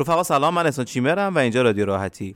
رفقا سلام من اسم چیمرم و اینجا رادیو راحتی.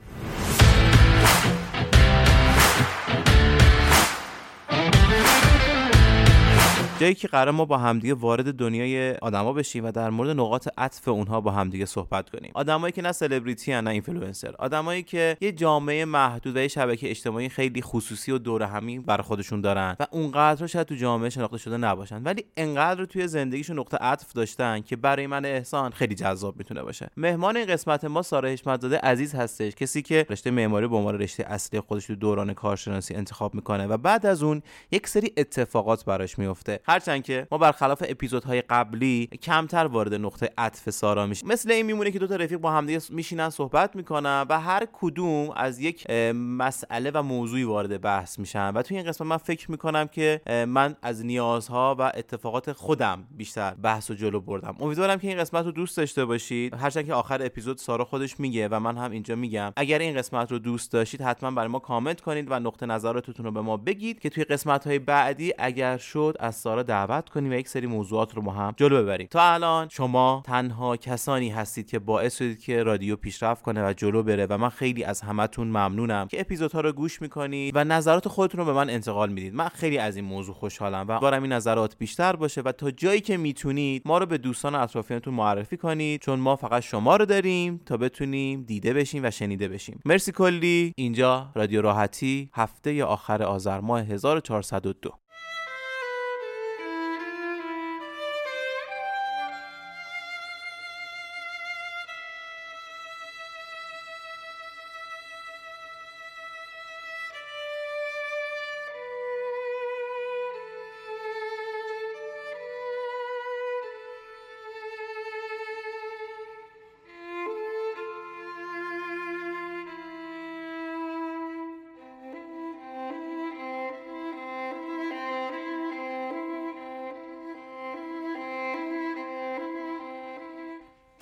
جایی که قرار ما با همدیگه وارد دنیای آدما بشیم و در مورد نقاط عطف اونها با همدیگه صحبت کنیم. آدمایی که نه سلبریتی نه اینفلوئنسر. آدمایی که یه جامعه محدود و یه شبکه اجتماعی خیلی خصوصی و دور همی برای خودشون دارن و اونقدر شاید تو جامعه شناخته شده نباشن. ولی انقدر توی زندگیشون نقطه عطف داشتن که برای من احسان خیلی جذاب می‌تونه باشه. مهمان این قسمت ما سارا حشمتزاده عزیز هستش کسی که رشته معماری به عنوان رشته اصلی خودش تو دوران کارشناسی انتخاب می‌کنه و بعد از اون یک سری اتفاقات براش میفته هرچند که ما برخلاف اپیزودهای قبلی کمتر وارد نقطه عطف سارا میشیم. مثل این میمونه که دو تا رفیق با همدیگه میشینن صحبت می‌کنن و هر کدوم از یک مسئله و موضوعی وارد بحث میشن. و توی این قسمت من فکر می‌کنم که من از نیازها و اتفاقات خودم بیشتر بحث و جلو بردم. امیدوارم که این قسمت رو دوست داشته باشید. هرچند که آخر اپیزود سارا خودش میگه و من هم اینجا میگم. اگر این قسمت رو دوست داشتید حتما برای ما کامنت کنید و نقطه نظراتتون رو به ما بگید که توی قسمت های بعدی اگر شد از سارا دعوت کنیم و یک سری موضوعات رو با هم جلو ببریم. تا الان شما تنها کسانی هستید که باعث شدید که رادیو پیشرفت کنه و جلو بره و من خیلی از همتون ممنونم که اپیزودها رو گوش می‌کنید و نظرات خودتون رو به من انتقال می‌دید. من خیلی از این موضوع خوشحالم و دارم این نظرات بیشتر باشه و تا جایی که می‌تونید ما رو به دوستان اطرافیانتون معرفی کنید چون ما فقط شما رو داریم تا بتونیم دیده بشیم و شنیده بشیم. مرسی کلی. اینجا رادیو راحتی هفته آخر آذر ماه 1402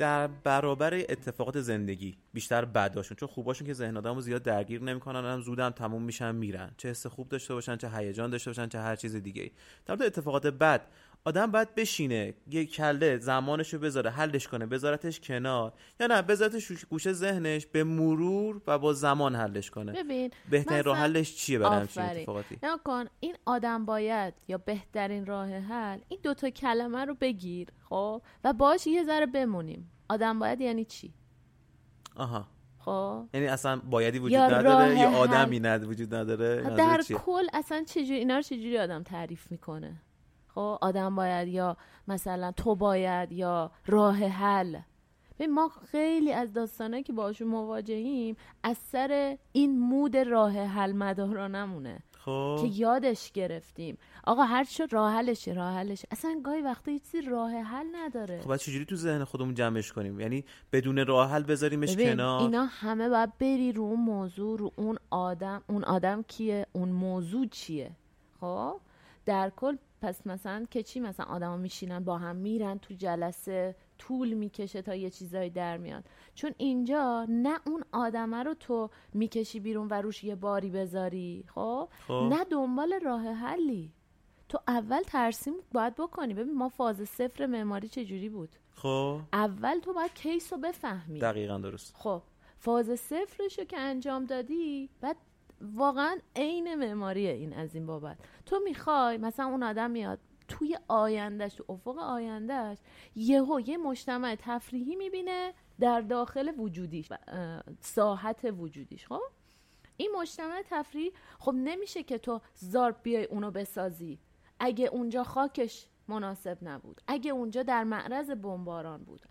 در برابر اتفاقات زندگی بیشتر بداشون چون خوباشون که ذهن آدمو زیاد درگیر نمی‌کنن هم زودم تموم میشن میرن. چه حس خوب داشته باشن چه هیجان داشته باشن چه هر چیز دیگه در اتفاقات بد آدم باید بشینه یه کله زمانشو بذاره حلش کنه بذارتش کنار یا نه بذارتش گوشه ذهنش به مرور و با زمان حلش کنه. ببین بهترین راه حلش چیه برای همچین اتفاقاتی؟ کن این آدم باید یا بهترین راه حل این دوتا کلمه رو بگیر خب؟ و باش یه ذره بمونیم. آدم باید یعنی چی؟ آها. خب؟ یعنی اصلا بایدی وجود نداره یا آدمی ند وجود نداره؟ در کل اصلا چجوری اینا رو چجوری آدم تعریف می‌کنه؟ خب آدم باید یا مثلا تو باید یا راه حل. ما خیلی از داستانه که باشون مواجهیم از سر این مود راه حل مدارانمونه خب. که یادش گرفتیم. آقا هر چه راه حلش راه حلش اصلا گاهی وقتا چیزی راه حل نداره. خب چجوری تو ذهن خودمون جمعش کنیم؟ یعنی بدون راه حل بذاریمش کنار؟ اینا همه باید بری رو اون موضوع رو اون آدم. اون آدم کیه؟ اون موضوع چیه؟ خب در کل پس مثلا که چی مثلا آدما میشینن با هم میرن تو جلسه طول می‌کشه تا یه چیزایی در میاد. چون اینجا نه اون آدمه رو تو می‌کشی بیرون و روش یه باری بذاری خب, خب. نه دنبال راه حلی. تو اول ترسیم باید بکنی. ببین ما فاز صفر معماری چجوری بود؟ خب. اول تو باید کیس رو بفهمی. دقیقا درست. خب فاز صفرش رو که انجام دادی بعد واقعا عین معماریه این از این بابت. تو می‌خوای مثلا اون آدم میاد توی آیندهش تو افق آیندهش یهو یه مجتمع تفریحی می‌بینه در داخل وجودیش ساحت وجودیش. خب؟ این مجتمع تفریحی خب نمیشه که تو زارب بیای اونو بسازی. اگه اونجا خاکش مناسب نبود. اگه اونجا در معرض بمباران بود.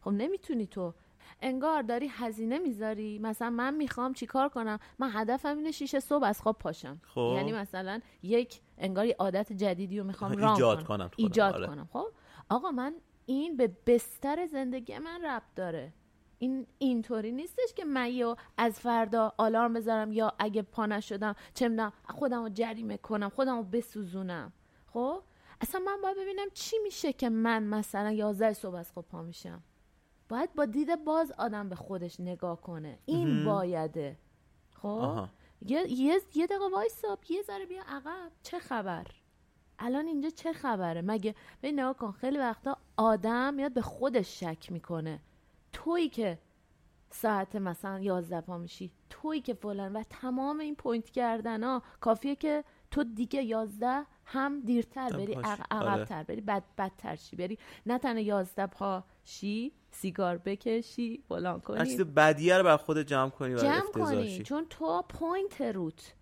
خب نمی‌تونی تو انگار داری هزینه می‌ذاری. مثلا من می‌خوام چیکار کنم؟ من هدفم اینه شیش صبح از خواب پاشم. خب. یعنی مثلا یک انگار عادت جدیدی رو می‌خوام ایجاد کنم, ایجاد آره. کنم. خب؟ آقا من این به بستر زندگی من ربط داره. این اینطوری نیستش که من یا از فردا آلارم بذارم یا اگه پا نشدم چه می‌دونم خودم رو جریمه کنم خودم رو بسوزونم. خب؟ اصلا من باید ببینم چی میشه که من مثلا یازده صبح از خواب پا میشم. باید با دید باز آدم به خودش نگاه کنه. این بایده. خب؟ یه یه یه دقیقه وایسا یه ذره بیا عقب. چه خبر؟ الان اینجا چه خبره؟ مگه به نگاه کن خیلی وقتا آدم میاد به خودش شک می‌کنه. تویی که ساعت مثلا یازده پا میشی توی که فلان و تمام این پوینت کردن ها کافیه که تو دیگه یازده هم دیرتر بری آره. عقبتر بری بد بدتر شی. بری نه تنها یازده پاشی سیگار بکشی فلان کنی. چیز بدیه رو بر خود جمع کنی جمع کنی. چون تو پوینت روت.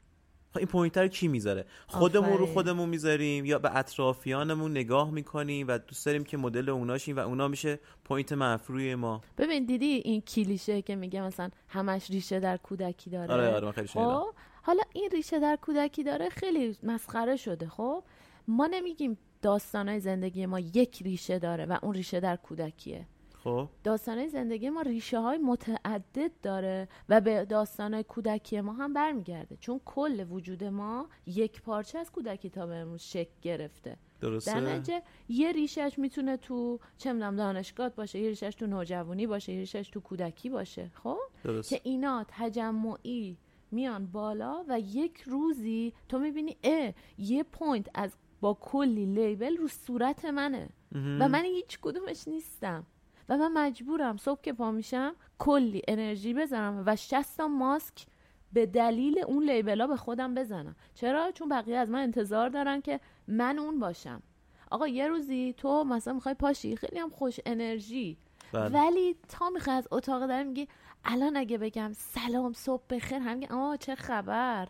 خب این point ه رو کی می‌ذاره؟ خودمون رو. خودمون می‌ذاریم یا به اطرافیانمون نگاه می‌کنیم و دوست داریم که مدل اونا شیم و اونا میشه point منفی روی ما. ببین دیدی این کلیشه که میگه مثلا همش ریشه در کودکی داره؟ آره آره من خیلی خب حالا این ریشه در کودکی داره خیلی مسخره شده خب؟ ما نمیگیم داستانای زندگی ما یک ریشه داره و اون ریشه در کودکیه. خب. داستانای زندگی ما ریشه های متعدد داره و به داستانای کودکی ما هم برمیگرده. چون کل وجود ما یک پارچه از کودکی تا به امروز شکل گرفته. در درسته نتیجه یه ریشش می‌تونه تو چه می‌دونم دانشگاه باشه یه ریشش تو نوجوانی باشه یه ریشش تو کودکی باشه. خب؟ درست. که اینا تجمعی میان بالا و یک روزی تو می‌بینی اه یه point از با کلی label رو صورت منه. و من هیچ کدومش نیستم. و من مجبورم صبح که پا میشم کلی انرژی بزنم و 60 تا ماسک به دلیل اون label ا به خودم بزنم. چرا؟ چون بقیه از من انتظار دارن که من اون باشم. آقا یه روزی تو مثلا می‌خوای پاشی خیلی هم خوش انرژی. بله. ولی تا می‌خوای از اتاق در میگی الان اگه بگم سلام صبح بخیر هم میگن آه چه خبر.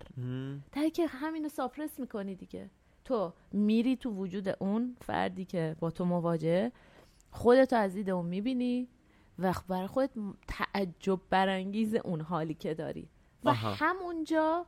در که همینو ساپرس می‌کنی دیگه. تو میری تو وجود اون فردی که با تو مواجهه خودتو از دید اون می‌بینی و برای خودت تعجب برانگیز اون حالی که داری. و آها. همونجا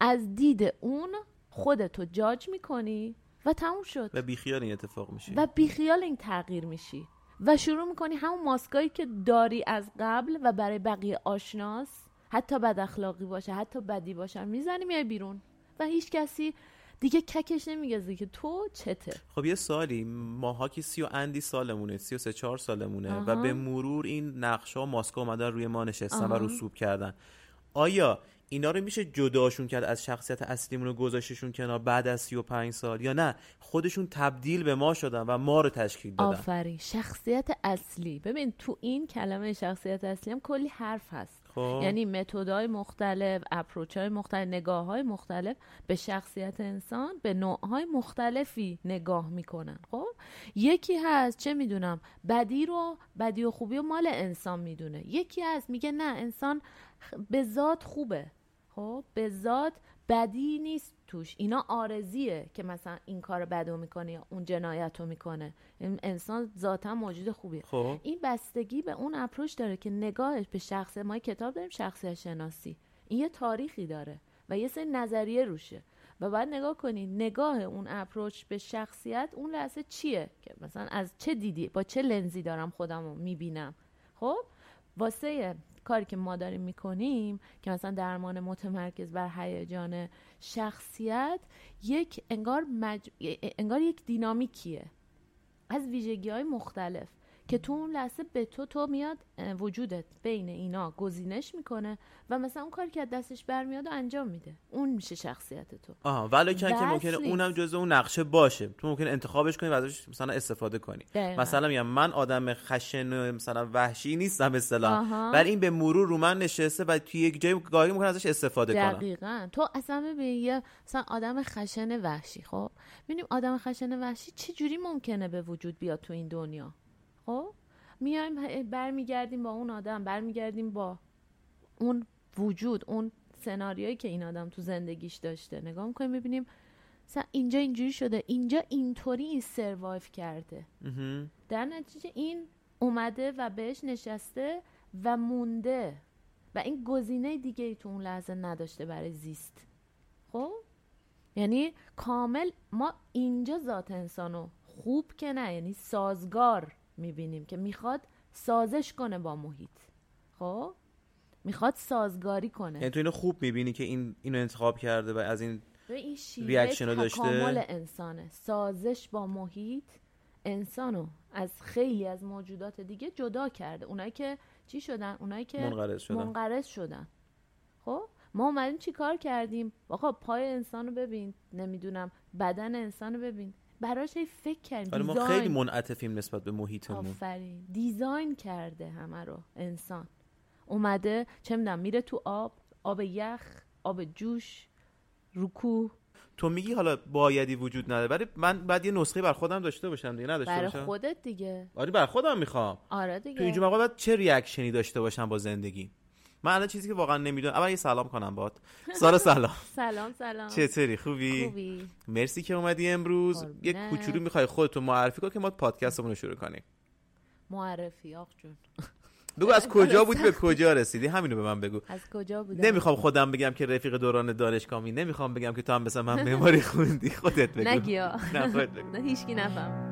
از دید اون خودتو جاج می‌کنی و تموم شد. و بیخیال این اتفاق میشه و بیخیال این تغییر میشی. و شروع می‌کنی همون ماسکایی که داری از قبل و برای بقیه آشناس حتی بد اخلاقی باشه حتی بدی باشه می‌زنی میای بیرون. و هیچ کسی دیگه ککش نمیگذی که تو چته. خب یه سالی ماها که سی و اندی سالمونه سی و سه چهار سالمونه و آها. به مرور این نقشه و ماسکا اومدن روی ما نشستن و. رسوب کردن. آیا اینا رو میشه جداشون کرد از شخصیت اصلیمون و گذاشتشون کنار بعد از 35 سال؟ یا نه؟ خودشون تبدیل به ما شدن و ما رو تشکیل دادن. آفرین. شخصیت اصلی. ببین تو این کلمه شخصیت اصلی هم کلی حرف هست. خب. یعنی متدهای مختلف اپروچ های مختلف نگاه های مختلف به شخصیت انسان به نوع های مختلفی نگاه می‌کنن. خب؟ یکی هست چه می‌دونم بدی رو بدی و خوبی و مال انسان می‌دونه. یکی هست میگه نه انسان به ذات خوبه. خب؟ به ذات بدی نیست. توش اینا آرزیه که مثلا این کار بدو می‌کنه یا اون جنایت رو می‌کنه. این انسان ذاتا موجود خوبیه. خب. این بستگی به اون اپروچ داره که نگاهش به شخص ما کتاب داریم شخصیت شناسی. این یه تاریخی داره و یه سری نظریه روشه. و بعد نگاه کنی نگاه اون اپروچ به شخصیت اون لحظه چیه؟ که مثلا از چه دیدی؟ با چه لنزی دارم خودم رو می‌بینم؟ خب؟ واسه کاری که ما داریم می‌کنیم که مثلا درمان متمرکز بر هیجان شخصیت یک انگار, مج... انگار یک دینامیکیه. از ویژگی های مختلف. که تو اون لحظه به تو تو میاد وجودت بین اینا گزینش می‌کنه و مثلا اون کاری که از دستش برمیاد و انجام میده. اون میشه شخصیت تو. آها ولی که ممکنه. اونم جزء اون نقشه باشه. تو ممکنه انتخابش کنی و ازش مثلا استفاده کنی. دقیقاً. مثلا میگم من آدم خشن و مثلا وحشی نیستم آها. ولی این به مرور رو من نشسته و توی یک جایی گاهی ممکن ازش استفاده کنم. دقیقا. تو اصلا ببین یه مثلا آدم خشن وحشی خب؟ ببینیم آدم خشن وحشی چه جوری ممکنه به وجود بیاد تو این دنیا؟ خب؟ میایم برمیگردیم با اون آدم برمیگردیم با اون وجود اون سناریویی که این آدم تو زندگیش داشته. نگاه می‌کنیم می‌بینیم مثلا اینجا اینجوری شده اینجا اینطوری این سروایو کرده. در نتیجه این اومده و بهش نشسته و مونده و این گزینه دیگه ای تو اون لحظه نداشته برای زیست. خب؟ یعنی کامل ما اینجا ذات انسانو خوب که نه یعنی سازگار می‌بینیم که می‌خواد سازش کنه با محیط. خب؟ می‌خواد سازگاری کنه. یعنی تو اینو خوب می‌بینی که این اینو انتخاب کرده و از این این ریاکشن رو داشته؟ تکامل انسانه. سازش با محیط انسانو از خیلی از موجودات دیگه جدا کرده. اونایی که چی شدن؟ اونایی که منقرض شدن. منقرض شدن. خب؟ ما اومدیم چی کار کردیم؟ آقا پای انسان رو ببین. نمی‌دونم بدن انسان رو ببین. براش فکر کردیم. ولی ما. خیلی منعطفیم نسبت به محیطمون. آفرین. دیزاین کرده همه رو انسان. اومده چه می‌دونم میره تو آب آب یخ آب جوش روکو تو میگی حالا بایدی وجود نداره ولی من بعد یه نسخه بر خودم داشته باشم دیگه نداشته برای باشم؟ خودت دیگه. آره بر خودم می‌خوام. آره دیگه. تو اینجا موقع باید چه ریاکشنی داشته باشم با زندگی؟ من الان چیزی که واقعا نمی‌دونم. اول یه سلام کنم بات سارا سلام. سلام سلام. چطوری؟ خوبی؟ خوبی. مرسی که اومدی امروز. یه کوچولو می‌خوای خودتو معرفی کن که ما پادکستمون رو شروع کنیم. معرفی آخ جون. بگو از کجا بودی؟ به کجا رسیدی؟ همینو به من بگو. از کجا بودم؟ نمی‌خوام خودم بگم که رفیق دوران دانشگاهی. نمی‌خوام بگم که تو هم مثلا من معماری خوندی. خودت بگو. نگیا. نه خودت بگو. نه هیچکی نفهم.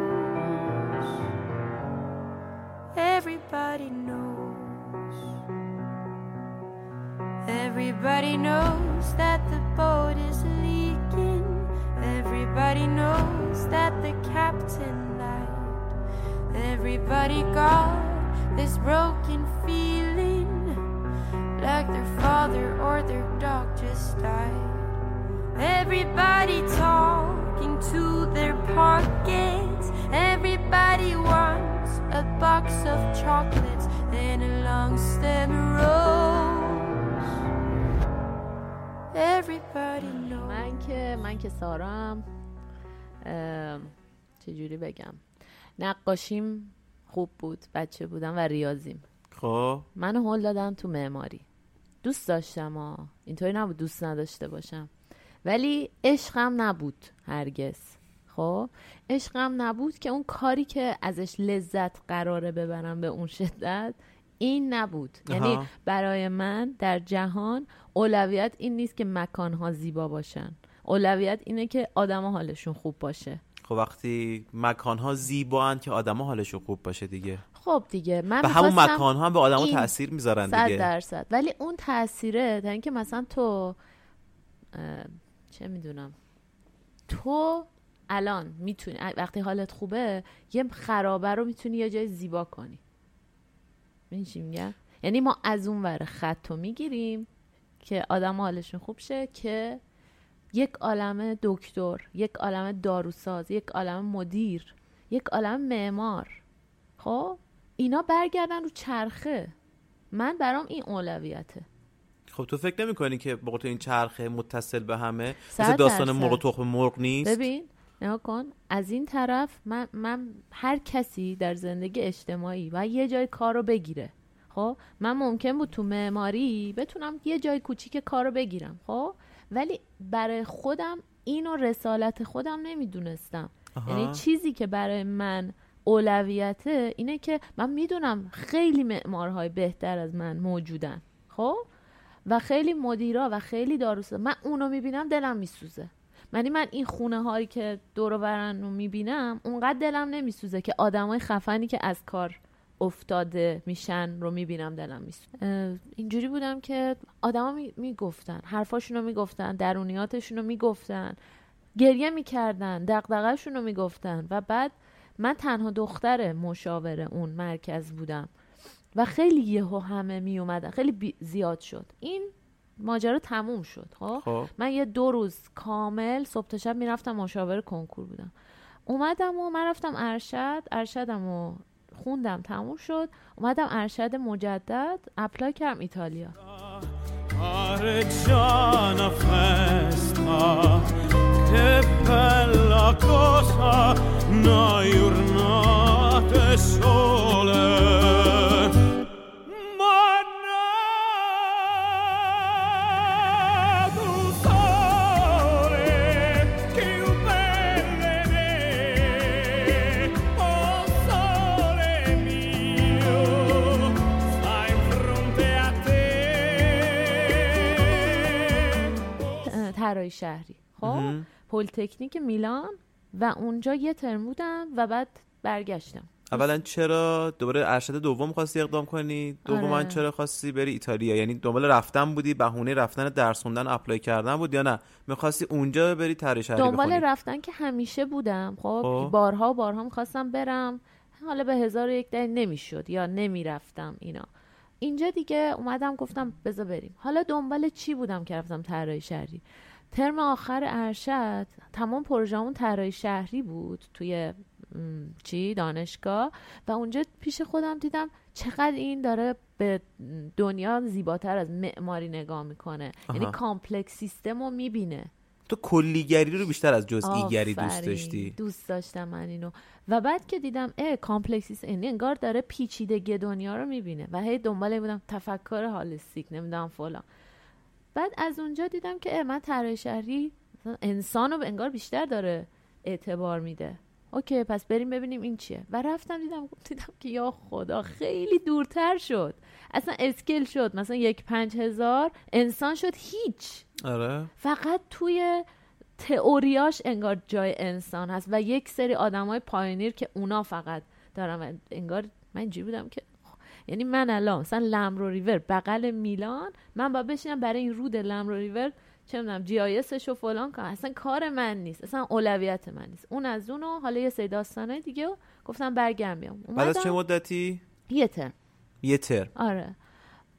Everybody knows that the boat is leaking. Everybody knows that the captain lied. Everybody got this broken feeling like their father or their dog just died. Everybody talking to their pockets. Everybody wants a box of chocolates and a long stem rose. من که من که سارام ام، چجوری بگم؟ نقاشیم خوب بود بچه بودم و ریاضیم. خب. منو هل دادن تو معماری. دوست داشتم ها اینطوری نبود دوست نداشته باشم. ولی عشقم نبود هرگز. خب؟ عشقم نبود که اون کاری که ازش لذت قراره ببرم به اون شدت این نبود. یعنی. برای من در جهان اولویت این نیست که مکانها زیبا باشن. اولویت اینه که آدم حالشون خوب باشه. خب وقتی مکان ها زیبا که آدما حالشون خوب باشه دیگه. خب دیگه. من و همون مکان ها هم به آدما تاثیر می‌ذارن صد دیگه. درصد. ولی اون تاثیره تا اینکه مثلا تو چه می‌دونم. تو الان می‌تونی وقتی حالت خوبه یه خرابه رو می‌تونی یه جای زیبا کنی. این چی میگم یعنی ما از اون ور خط رو می‌گیریم که آدم حالشون خوب شه که یک عالم دکتر یک عالم داروساز یک عالم مدیر یک عالم معمار. خب؟ اینا برگردن رو چرخه. من برام این اولویته. خب تو فکر نمی کنی که تو این چرخه متصل به همه؟ مثل داستان. مرغ تخم مرغ نیست؟ ببین نگاه کن. از این طرف من, من هر کسی در زندگی اجتماعی و یه جای کار رو بگیره. خب؟ من ممکن بود تو معماری بتونم یه جای کوچیک کار رو بگیرم. خب؟ ولی برای خودم اینو رسالت خودم نمی‌دونستم. یعنی چیزی که برای من اولویته اینه که من می‌دونم خیلی معمارهای بهتر از من موجودن. خب؟ و خیلی مدیرا و خیلی داروسا من اونو می‌بینم دلم میسوزه. یعنی من این خونه هایی که دور برن رو می‌بینم اونقدر دلم نمیسوزه که آدمای خفنی که از کار افتاده میشن رو می‌بینم دلم میسوزه. اینجوری بودم که آدما می‌گفتن حرفاشون رو می‌گفتن درونیاتشون رو می‌گفتن گریه می‌کردن دقدقهشون رو می‌گفتن و بعد من تنها دختر مشاور اون مرکز بودم و خیلی یهو همه می اومدن خیلی زیاد شد. این ماجرا تموم شد خب؟ خب. من یه دو روز کامل صبح تا شب می‌رفتم مشاور کنکور بودم. اومدم و من رفتم ارشد ارشدم و خوندم تموم شد. اومدم ارشد مجدد اپلای کردم ایتالیا. sole. طراحی شهری. خب؟ مهم. پلیتکنیک میلان و اونجا یه ترم بودم و بعد برگشتم. اولا چرا دوباره ارشد دوم خواستی اقدام کنی؟ دوما آره. چرا خواستی بری ایتالیا؟ یعنی دنبال رفتن بودی بهونه رفتن درس خوندن apply کردن بود یا نه؟ می‌خواستی اونجا بری طراحی شهری دنبال بخونی رفتن که همیشه بودم. خب؟ خب. بارها بارها می‌خواستم برم. حالا به هزار و یک دلیل نمی‌شد یا نمی‌رفتم اینا. اینجا دیگه اومدم گفتم بذار بریم. حالا دنبال چی بودم که رفتم طراحی شهری؟ ترم آخر ارشد تمام پروژمون طراحی شهری بود توی چی دانشگاه و اونجا پیش خودم دیدم چقدر این داره به دنیا زیباتر از معماری نگاه می‌کنه. یعنی آها. complex system رو می‌بینه. تو کلی‌نگری رو بیشتر از جزئی‌نگری دوست. داشتی؟ دوست داشتم من اینو. و بعد که دیدم اه complexity یعنی انگار داره پیچیدگی دنیا رو می‌بینه. و هی دنبال بودم تفکر holistic نمی‌دونم فلان. بعد از اونجا دیدم که اه من طراحی شهری انسان رو انگار بیشتر داره اعتبار میده. okay پس بریم ببینیم این چیه. و رفتم دیدم دیدم که یا خدا خیلی دورتر شد. اصلا scale شد. مثلا یک پنج هزار انسان شد هیچ. آره. فقط توی تئوریاش انگار جای انسان هست. و یک سری آدمای pioneer که اونا فقط دارن و انگار من اینجوری بودم که یعنی من الان مثلا لمرو ریور بغل میلان من با بشینم برای این رود لمرو ریور چه می‌دونم جی آی اسش و فلان کنم. اصلا کار من نیست. اصلا اولویت من نیست. اون از اونو حالا یه سری داستانای دیگه و گفتم برگم بیام. بعد از چه مدتی؟ یه ترم. یه ترم. آره.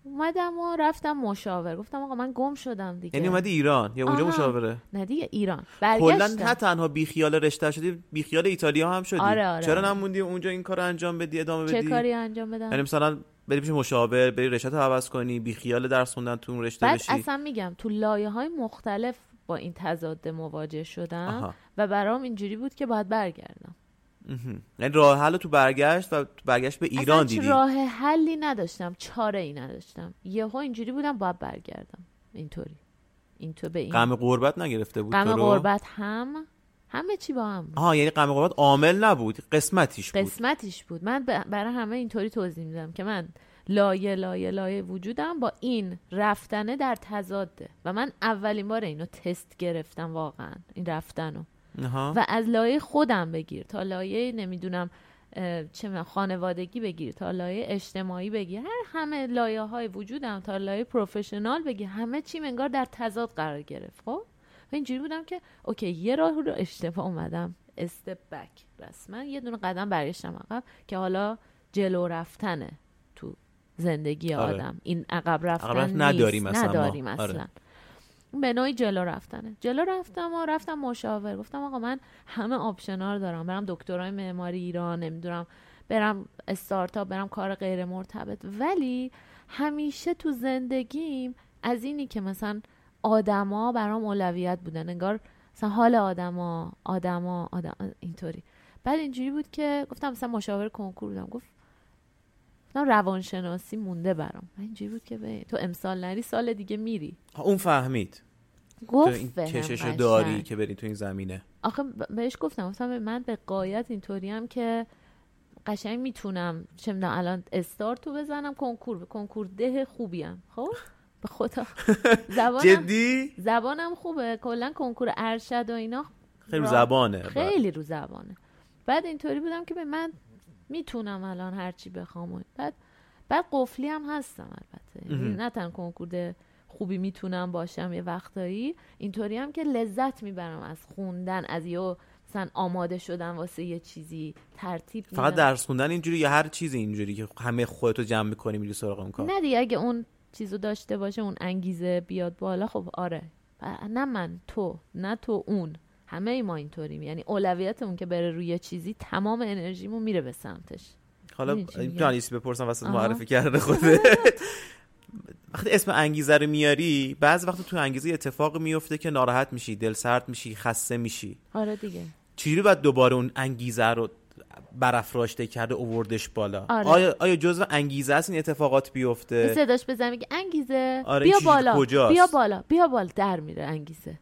اومدم و رفتم مشاور. گفتم آقا من گم شدم دیگه. یعنی اومدی ایران؟ یا اونجا. مشاوره؟ نه دیگه ایران. کلا نه تنها بیخیال رشته شدی بیخیال ایتالیا هم شدی. آره، آره. چرا نموندی اونجا این کار انجام بدی ادامه چه بدی؟ کاری انجام بدم؟ یعنی مثلا بری پیش مشاور بری رشته عوض کنی بیخیال درس خوندن تو اون رشته بعد بشی؟ اصلا میگم تو لایه های مختلف با این تضاد مواجه شدم آها. و برام اینجوری بود که باید برگردم. یعنی راه حل تو برگشت و تو برگشت به ایران اصلا دیدی؟ راه حلی نداشتم چاره ای نداشتم. یهو اینجوری بودم باید برگردم. اینطوری. این تو به این. غم غربت نگرفته بود غم؟ غربت هم؟ همه چی با هم بود. آها یعنی غم غربت عامل نبود قسمتیش بود. قسمتیش بود. من برای همه اینطوری توضیح میدم که من لایه لایه لایه وجودم با این رفتنه در تضاده. و من اولین بار اینو تست گرفتم واقعا این رفتنو. و از لایه خودم بگیر تا لایه نمی‌دونم چه خانوادگی بگیر تا لایه اجتماعی بگیر. هر همه لایه های وجودم تا لایه پروفشنال بگیر. همه چی انگار در تضاد قرار گرفت خب؟ و اینجوری بودم که اوکی یه راه رو اشتباه اومدم. استپ بک رسما یه دونه قدم برگشتم عقب که حالا جلو رفتنه تو زندگی آره. آدم. این عقب رفتن عقب نیست. نداریم اصلا ما. نداریم آره. به نوعی جلو رفتنه. جلو رفتم و رفتم مشاور. گفتم آقا من همه آپشنا رو دارم. برم دکترای معماری ایران نمی‌دونم برم استارتاپ برم کار غیر مرتبط ولی همیشه تو زندگیم از اینی که مثلا آدما برام اولویت بودن. انگار مثلا حال آدما آدما آدم اینطوری. بعد اینجوری بود که گفتم مثلا مشاور کنکور بودم. گفت گفتم روانشناسی مونده برام. و اینجوری بود که به تو امسال نری سال دیگه میری. اون فهمید. گفت این بهم کشش رو قشنگ. داری که بری تو این زمینه. آخه بهش گفتم گفتم من به قایت اینطوری هم که قشنگ می‌تونم چه می‌دونم الان استارتو بزنم کنکور کنکور ده خوبیم. خب؟ به خدا. زبانم جدی؟ زبانم خوبه. کلا کنکور ارشد و اینا خیلی زبانه خیلی رو زبانه. بعد اینطوری بودم که به من می‌تونم الان هرچی بخوام بعد بعد قفلی هم هستم البته. یعنی. نه تن کنکور ده خوبی می‌تونم باشم یه وقتایی اینطوری هم که لذت می‌برم از خوندن از یه مثلا آماده شدن واسه یه چیزی ترتیب فقط میدم. درس خوندن اینجوری یا هر چیزی اینجوری که همه خودتو جمع می‌کنی میری سراغ اون کار؟ نه دیگه اگه اون چیزو داشته باشه اون انگیزه بیاد بالا خب آره. نه من تو نه تو اون. همه ای ما اینطوریم. یعنی اولویتمون که بره روی چیزی تمام انرژیمون میره به سمتش. حالا چیزی بپرسم واسه آها. معرفی کرده خودت. وقتی اسم انگیزه رو میاری بعض وقت تو انگیزه اتفاق میفته که ناراحت میشی دل سرد میشی خسته میشی. آره دیگه. چجوری باید دوباره اون انگیزه رو برافراشته کرده اووردش بالا؟ آره. آیا آیا جزء انگیزه است این اتفاقات بیفته؟ صداش بزنم انگیزه آره، بیا بالا. کجاست؟ بیا بالا. بیا بالا در میره انگیزه.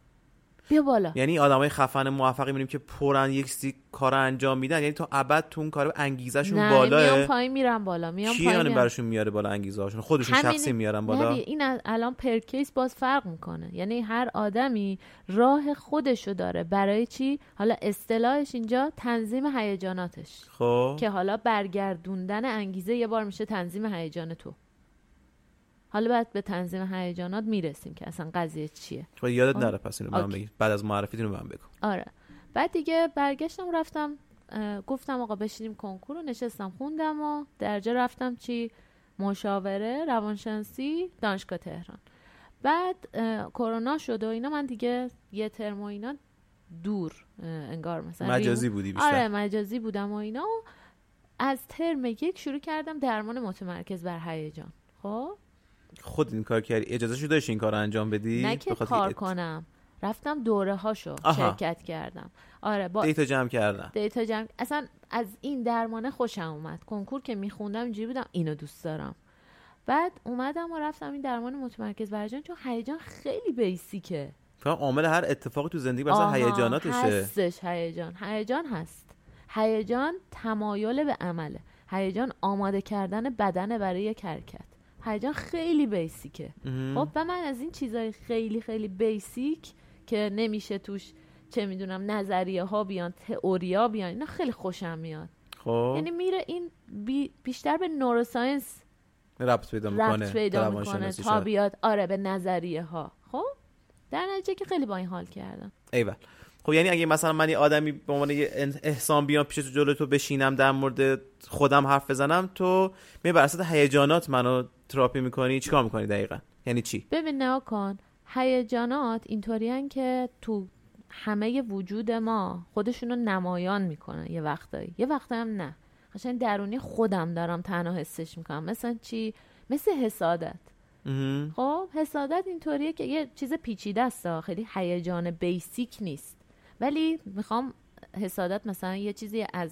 بیا بالا. یعنی آدمای خفن موفقی می‌بینیم که پرن یک سی کار انجام میدن. یعنی تا ابد تو اون کار انگیزشون نه میام پایین میرم بالا میام پایین یعنی میرم. براشون میاره بالا انگیزه هاشون خودشون همین- شخصی میارن بالا؟ دیگه، این الان پرکیس باز فرق می‌کنه. یعنی هر آدمی راه خودشو داره. برای چی؟ حالا اصطلاحش اینجا تنظیم هیجاناتش. خب. که حالا برگردوندن انگیزه یه بار میشه تنظیم هیجان تو. حالا بعد به تنظیم هیجانات می‌رسیم که اصلا قضیه چیه. خب یادت. نره پس اینو. بگی. بعد از معرفیت اینو به من بگو. آره. بعد دیگه برگشتم رفتم گفتم آقا بشینیم کنکور رو نشستم خوندم و درجا رفتم چی؟ مشاوره روانشناسی دانشگاه تهران. بعد کرونا شد و اینا من دیگه یه ترم و اینا دور انگار مثلا مجازی بودی بیشتر. آره مجازی بودم و اینا. و از ترم یک شروع کردم درمان متمرکز بر هیجان. خب؟ خود این کار کردی؟ اجازه شو داشتی این کار رو انجام بدی؟ نه که کار ات- کنم. رفتم دوره هاشو آها. شرکت کردم. آره با دیتا جمع کردن. دیتا جمع اصلا از این درمانه خوشم اومد. کنکور که میخوندم اینجوری بودم اینو دوست دارم. بعد اومدم و رفتم این درمان متمرکز بر هیجان چون هیجان خیلی بیسیکه. فقط عامل هر اتفاقی تو زندگی مثلا آها، هیجاناتشه. هستش هیجان. هیجان هست. هیجان تمایل به عمله. هیجان آماده کردن بدن برای یک حرکت. هیجان خیلی بیسیکه. خب و من از این چیزای خیلی خیلی بیسیک که نمیشه توش چه می‌دونم نظریه ها بیان تئوریا بیان اینا خیلی خوشم میاد. خب. یعنی میره این بی- بیشتر به نوروساینس ربط پیدا می‌کنه رفت پیدا می‌کنه تا. بیاد آره به نظریه ها خب؟ در نتیجه که خیلی با این حال کردم. ایول. خب یعنی اگه مثلا من یه آدمی به عنوان احسان بیام پیش تو جلوی تو بشینم در مورد خودم حرف بزنم تو می بر اساس هیجانات منو تراپی می‌کنی؟ چیکار می‌کنی دقیقا؟ یعنی چی؟ ببین نها کن. هیجانات اینطوریان که تو همه وجود ما خودشونو نمایان می‌کنن یه وقتایی. یه وقتایی هم نه. قشنگ درونی خودم دارم تنها حسش می‌کنم. مثلا چی؟ مثل حسادت. خب حسادت اینطوریه که یه چیز پیچیده است. خیلی هیجان بیسیک نیست. ولی می‌خوام حسادت مثلا یه چیزی از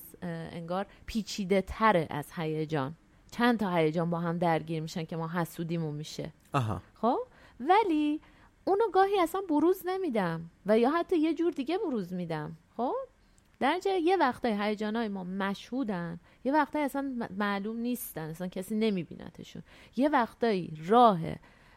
انگار پیچیده تره از هیجان. چند تا هیجان با هم درگیر میشن که ما حسودیمون میشه. آها. خب؟ ولی اونو گاهی اصلا بروز نمیدم و یا حتی یه جور دیگه بروز میدم. خب؟ در یه وقتای هیجانای ما مشهودن یه وقتایی اصلا معلوم نیستن اصلا کسی نمیبینتشون. یه وقتایی راه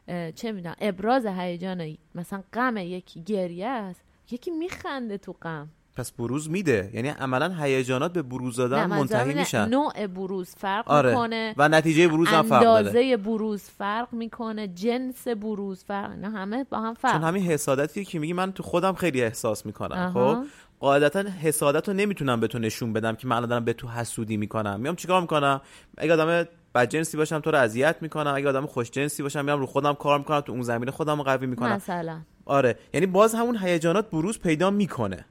اه، چه می‌دونم ابراز هیجان مثلا غم یکی گریه است یکی میخنده تو غم. پس بروز میده. یعنی عملا هیجانات به بروز دادن منتهی میشن. نوع بروز فرق آره. می‌کنه. و نتیجه بروز هم فرق داره اندازه بروز فرق می‌کنه. جنس بروز فرق. نه همه با هم فرق. چون همین حسادتی که میگی من تو خودم خیلی احساس می‌کنم. خب؟ قاعدتا حسادت رو نمی‌تونم به تو نشون بدم که من دارم به تو حسودی می‌کنم. میام چیکار می‌کنم؟ اگه آدم بدجنسی باشم تو رو اذیت می‌کنم. اگه آدم خوشجنسی باشم میام رو خودم کار می‌کنم تو اون زمینه خودم رو قوی می‌کنم. مثلا. آره. یعنی باز همون هیجانات بروز پیدا می‌کنه.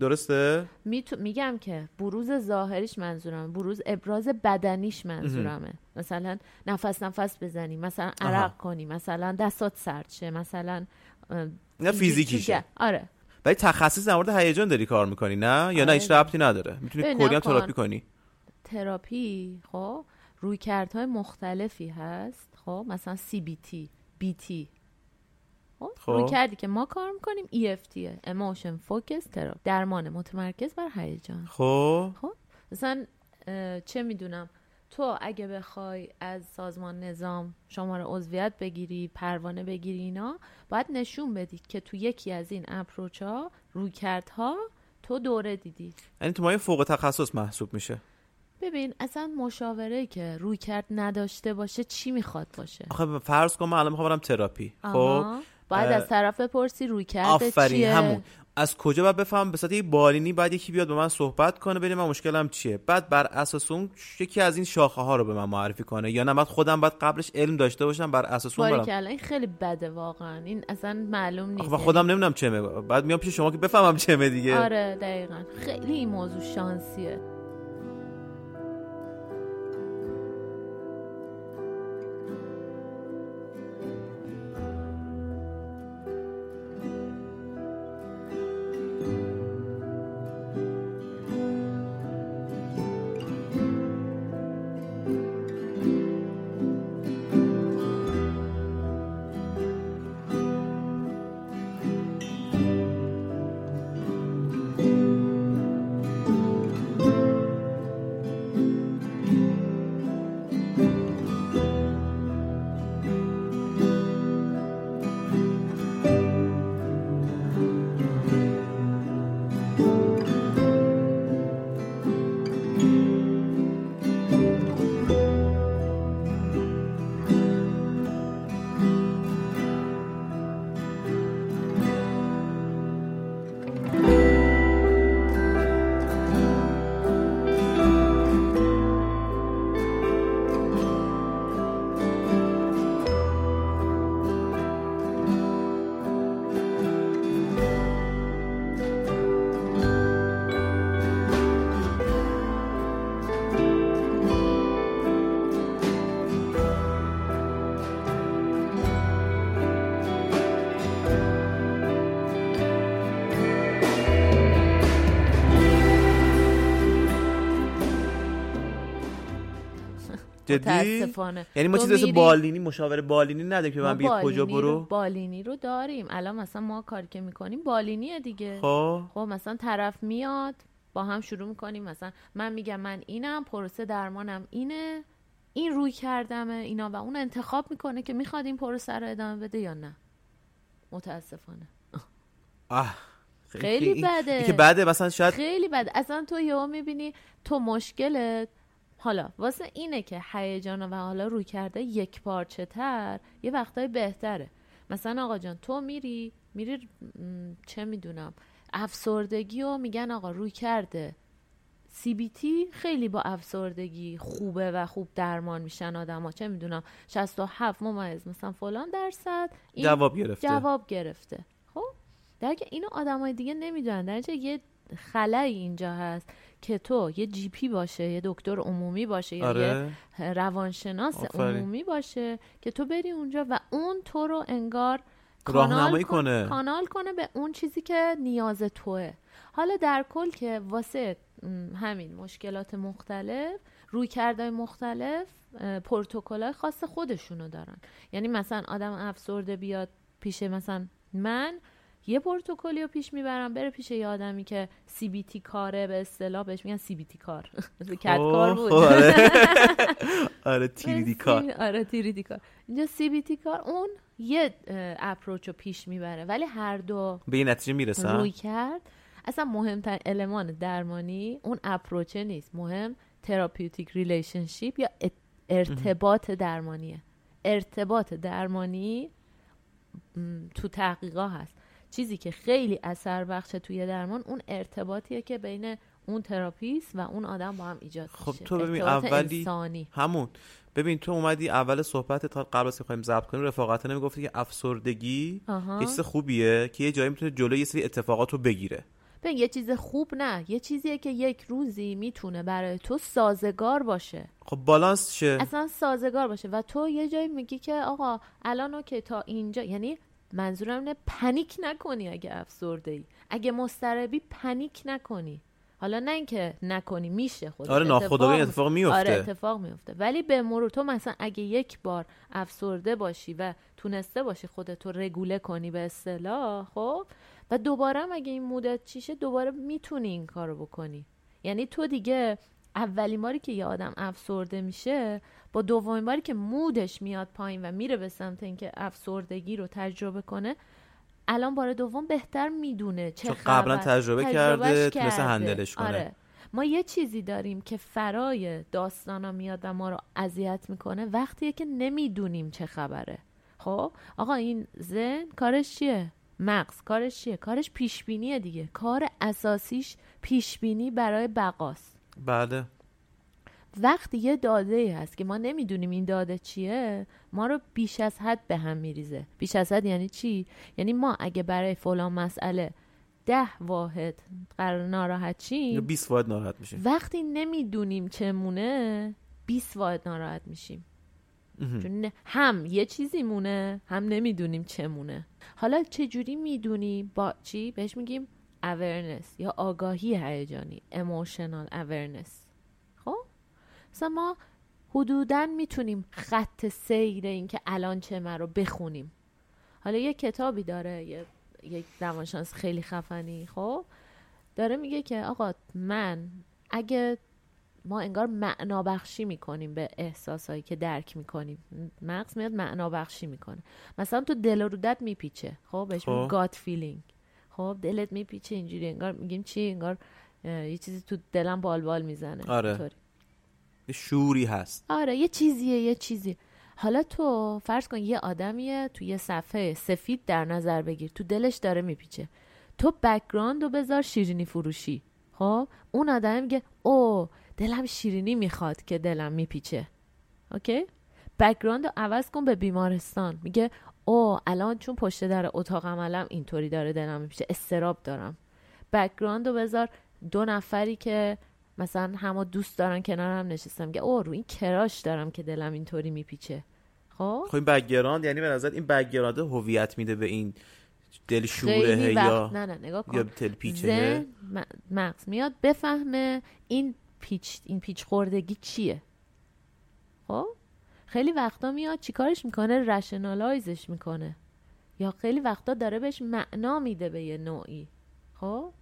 درسته؟ میتو... میگم که بروز ظاهریش منظورمه. بروز ابراز بدنیش منظورمه. مثلا نفس نفس بزنی مثلا آها. عرق کنی مثلا دستات سرد شه مثلا اینجوری فیزیکیشه. آره. ولی تخصص در مورد هیجان داری کار می‌کنی نه؟ یا نه آره. هیچ ربطی نداره. می‌تونی کلی. تراپی کنی. تراپی خب روی کردهای مختلفی هست. خب مثلا CBT BT خب خب. روی کردی که ما کار می‌کنیم EFT Emotion Focus Therapy درمان متمرکز بر هیجان. خب. مثلا اه، چه می‌دونم تو اگه بخوای از سازمان نظام شماره عضویت بگیری پروانه بگیری اینا باید نشون بدی که تو یکی از این اپروچ ها رویکردها تو دوره دیدی. یعنی تو ما فوق تخصص محسوب میشه. ببین اصلا مشاوره که روی کرد نداشته باشه چی می‌خواد باشه؟ آخه فرض کن من الان می‌خوام برم تراپی. خب. باید از طرف بپرسی روی کرده آفرین چیه همون. از کجا باید بفهم؟ به صورت یه بالینی بعد یکی بیاد با من صحبت کنه ببینیم من مشکلم چیه. بعد بر اساس اون یکی از این شاخه ها رو به من معرفی کنه. یا نه بعد خودم باید قبلش علم داشته باشم بر اساس اون برم. این خیلی بده واقعا. این اصلا معلوم نیست. من خودم نمی‌دونم چمه بعد میام پیش شما که بفهمم چمه دیگه. آره دقیقا. خیلی این موضوع شانسیه. جدی؟ متاسفانه. یعنی ما چیزی مثل بالینی مشاور بالینی نداریم که من بیا کجا برو رو بالینی رو داریم. الان مثلا ما کاری که می‌کنیم بالینیه دیگه. خب. خب مثلا طرف میاد با هم شروع می‌کنیم. مثلا من میگم من اینم پروسه درمانم اینه. این روی کردمه اینا. و اون انتخاب می‌کنه که می‌خواد این پروسه رو ادامه بده یا نه. متاسفانه. اه خیلی این- بده. که بعده مثلا شاید خیلی بد اصلا تو یهو می‌بینی تو مشکلت حالا واسه اینه که هیجان و حالا روی کرده یک پارچه تر یه وقتای بهتره. مثلا آقا جان تو میری میری چه می‌دونم افسردگی و میگن آقا روی کرده. CBT خیلی با افسردگی خوبه و خوب درمان میشن آدم چه می‌دونم 67 ممیز مثلا فلان درصد این جواب گرفته. جواب گرفته. خب؟ در اینو آدمای دیگه نمی‌دونن. در یه خلایی اینجا هست. که تو یه جی پی باشه یه دکتر عمومی باشه یا آره یه روانشناس آفرین. عمومی باشه که تو بری اونجا و اون تو رو انگار راهنمایی کن- کنه. کانال کنه به اون چیزی که نیاز توه حالا در کل که واسه همین مشکلات مختلف روی کرده مختلف پروتکل خاص خودشونو دارن یعنی مثلا آدم افسرده بیاد پیش مثلا من یه پروتکلی رو پیش می‌برم بره پیش یه آدمی که سی بی تی کاره به اصطلاح بهش میگن سی بی تی کار. کت کار خب، بود آره آره تیریدی کار. آره تیریدی کار. اینجا سی بی تی کار اون یه اپروچ رو پیش می‌بره ولی هر دو به این نتیجه می‌رسن؟ روی کرد. اصلا مهمترین المان درمانی اون اپروچه نیست. مهم تراپیوتیک ریلیشنشیپ یا ارتباط درمانیه. ارتباط درمانی تو تحقیقا هست. چیزی که خیلی اثر بخشه توی درمان اون ارتباطیه که بین اون تراپیست و اون آدم با هم ایجاد خب میشه. تو ببین اولی- انسانی. همون. ببین تو اومدی اول صحبت تا قبل از که بخوایم ضبط کنیم رفاقتانه می‌گفتی که افسردگی. یه چیز خوبیه که یه جایی می‌تونه جلوی یه سری اتفاقات رو بگیره. ببین یه چیز خوب نه. یه چیزیه که یک روزی می‌تونه برای تو سازگار باشه. خب بالانس شه. اصلا سازگار باشه. و تو یه جایی میگی که آقا الان که تا اینجا یعنی منظورم اینه پنیک نکنی اگه افسرده ای اگه مضطربی پنیک نکنی. حالا نه اینکه نکنی میشه خود آره ناخودآگاه اتفاق میفته. آره اتفاق میفته. ولی به مرور تو مثلا اگه یک بار افسرده باشی و تونسته باشی خودتو رگوله کنی به اصطلاح خب و دوباره هم اگه این مدت چیشه دوباره می‌تونی این کارو بکنی. یعنی تو دیگه اولین باری که یه آدم افسرده میشه با دومین باری که مودش میاد پایین و میره به سمت اینکه افسردگی رو تجربه کنه الان بار دوم بهتر می‌دونه چه قبلا. تجربه کرده تونسته کرده. هندلش کنه. آره. ما یه چیزی داریم که فرای داستانا میاد و ما رو اذیت می‌کنه وقتیه که نمی‌دونیم چه خبره. خب؟ آقا این ذهن کارش چیه؟ مغز کارش چیه؟ کارش پیشبینیه دیگه. کار اساسیش پیشبینی برای بقاست. بله. وقتی یه داده ای هست که ما نمی‌دونیم این داده چیه ما رو بیش از حد به هم میریزه. بیش از حد یعنی چی؟ یعنی ما اگه برای فلان مسئله ده واحد قرار ناراحت یا شیم 20 واحد ناراحت میشیم. وقتی نمی‌دونیم چمونه 20 واحد ناراحت میشیم. چون هم یه چیزی مونه هم نمی‌دونیم چمونه. حالا چجوری می‌دونی؟ با چی؟ بهش میگیم awareness یا آگاهی هیجانی emotional awareness. مثلا ما حدودا می‌تونیم خط سیر این که الان چه رو بخونیم. حالا یه کتابی داره یه یک روانشناس خیلی خفنی خب؟ داره میگه که آقا من اگه ما انگار معنا بخشی می‌کنیم به احساسایی که درک می‌کنیم مغز میاد معنا بخشی می‌کنه. مثلا تو دل رودت میپیچه خب؟ بهش میگیم خب. gut feeling. خب؟ دلت میپیچه اینجوری انگار میگیم چی؟ انگار یه چیزی تو دلم بال بال می‌زنه. آره. یه شوری هست. آره یه چیزیه یه چیزی حالا تو فرض کن یه آدمیه تو یه صفحه سفید در نظر بگیر تو دلش داره میپیچه. تو background رو بذار شیرینی فروشی. خب؟ اون آدم میگه او دلم شیرینی می‌خواد که دلم میپیچه. Okay؟ background رو عوض کن به بیمارستان. میگه او الان چون پشت در اتاق عملم اینطوری داره دلم میپیچه. اضطراب دارم. background رو بذار دو نفری که مثلا همه دوست دارن کنارم نشستم. میگه او رو این crush دارم که دلم اینطوری میپیچه. خب؟ خب این background یعنی به نظر این background هویت میده به این دل شوره یا نه نه نگاه یا کن. دل پیچه؟ ذهن م- مغز میاد بفهمه این پیچ این پیچ خوردگی چیه. خب؟ خیلی وقتا میاد چیکارش می‌کنه؟ رشنالایزش می‌کنه. یا خیلی وقتا داره بهش معنا میده به یه نوعی. خب؟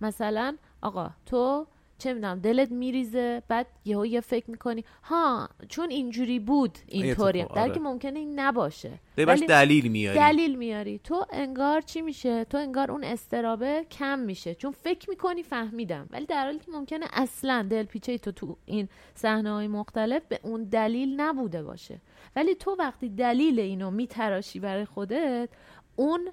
مثلا آقا تو چه می‌دونم دلت میریزه بعد یهو یه فکر می‌کنی ها چون اینجوری بود اینطوری اتفاق، در آره. که ممکنه این نباشه. ولی دلیل میاری. دلیل میاری. تو انگار چی میشه؟ تو انگار اون استرابه کم میشه. چون فکر می‌کنی فهمیدم. ولی در حالی که ممکنه اصلا دلپیچه تو تو این صحنه های مختلف به اون دلیل نبوده باشه. ولی تو وقتی دلیل اینو میتراشی برای خودت اون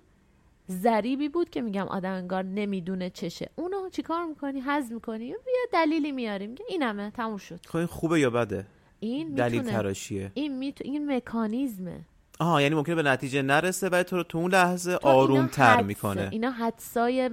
ذریبی بود که میگم آدم انگار نمی‌دونه چشه. اونو چیکار می‌کنی؟ حز می‌کنی؟ یه دلیلی میاری میگه اینمه. تموم شد. خب این خوبه یا بده؟ این دلیل تراشیه. این میتو... این مکانیزمه. آها یعنی ممکنه به نتیجه نرسه ولی تو رو تو اون لحظه تو اینا آروم تر حدسه. می‌کنه. اینا حدسای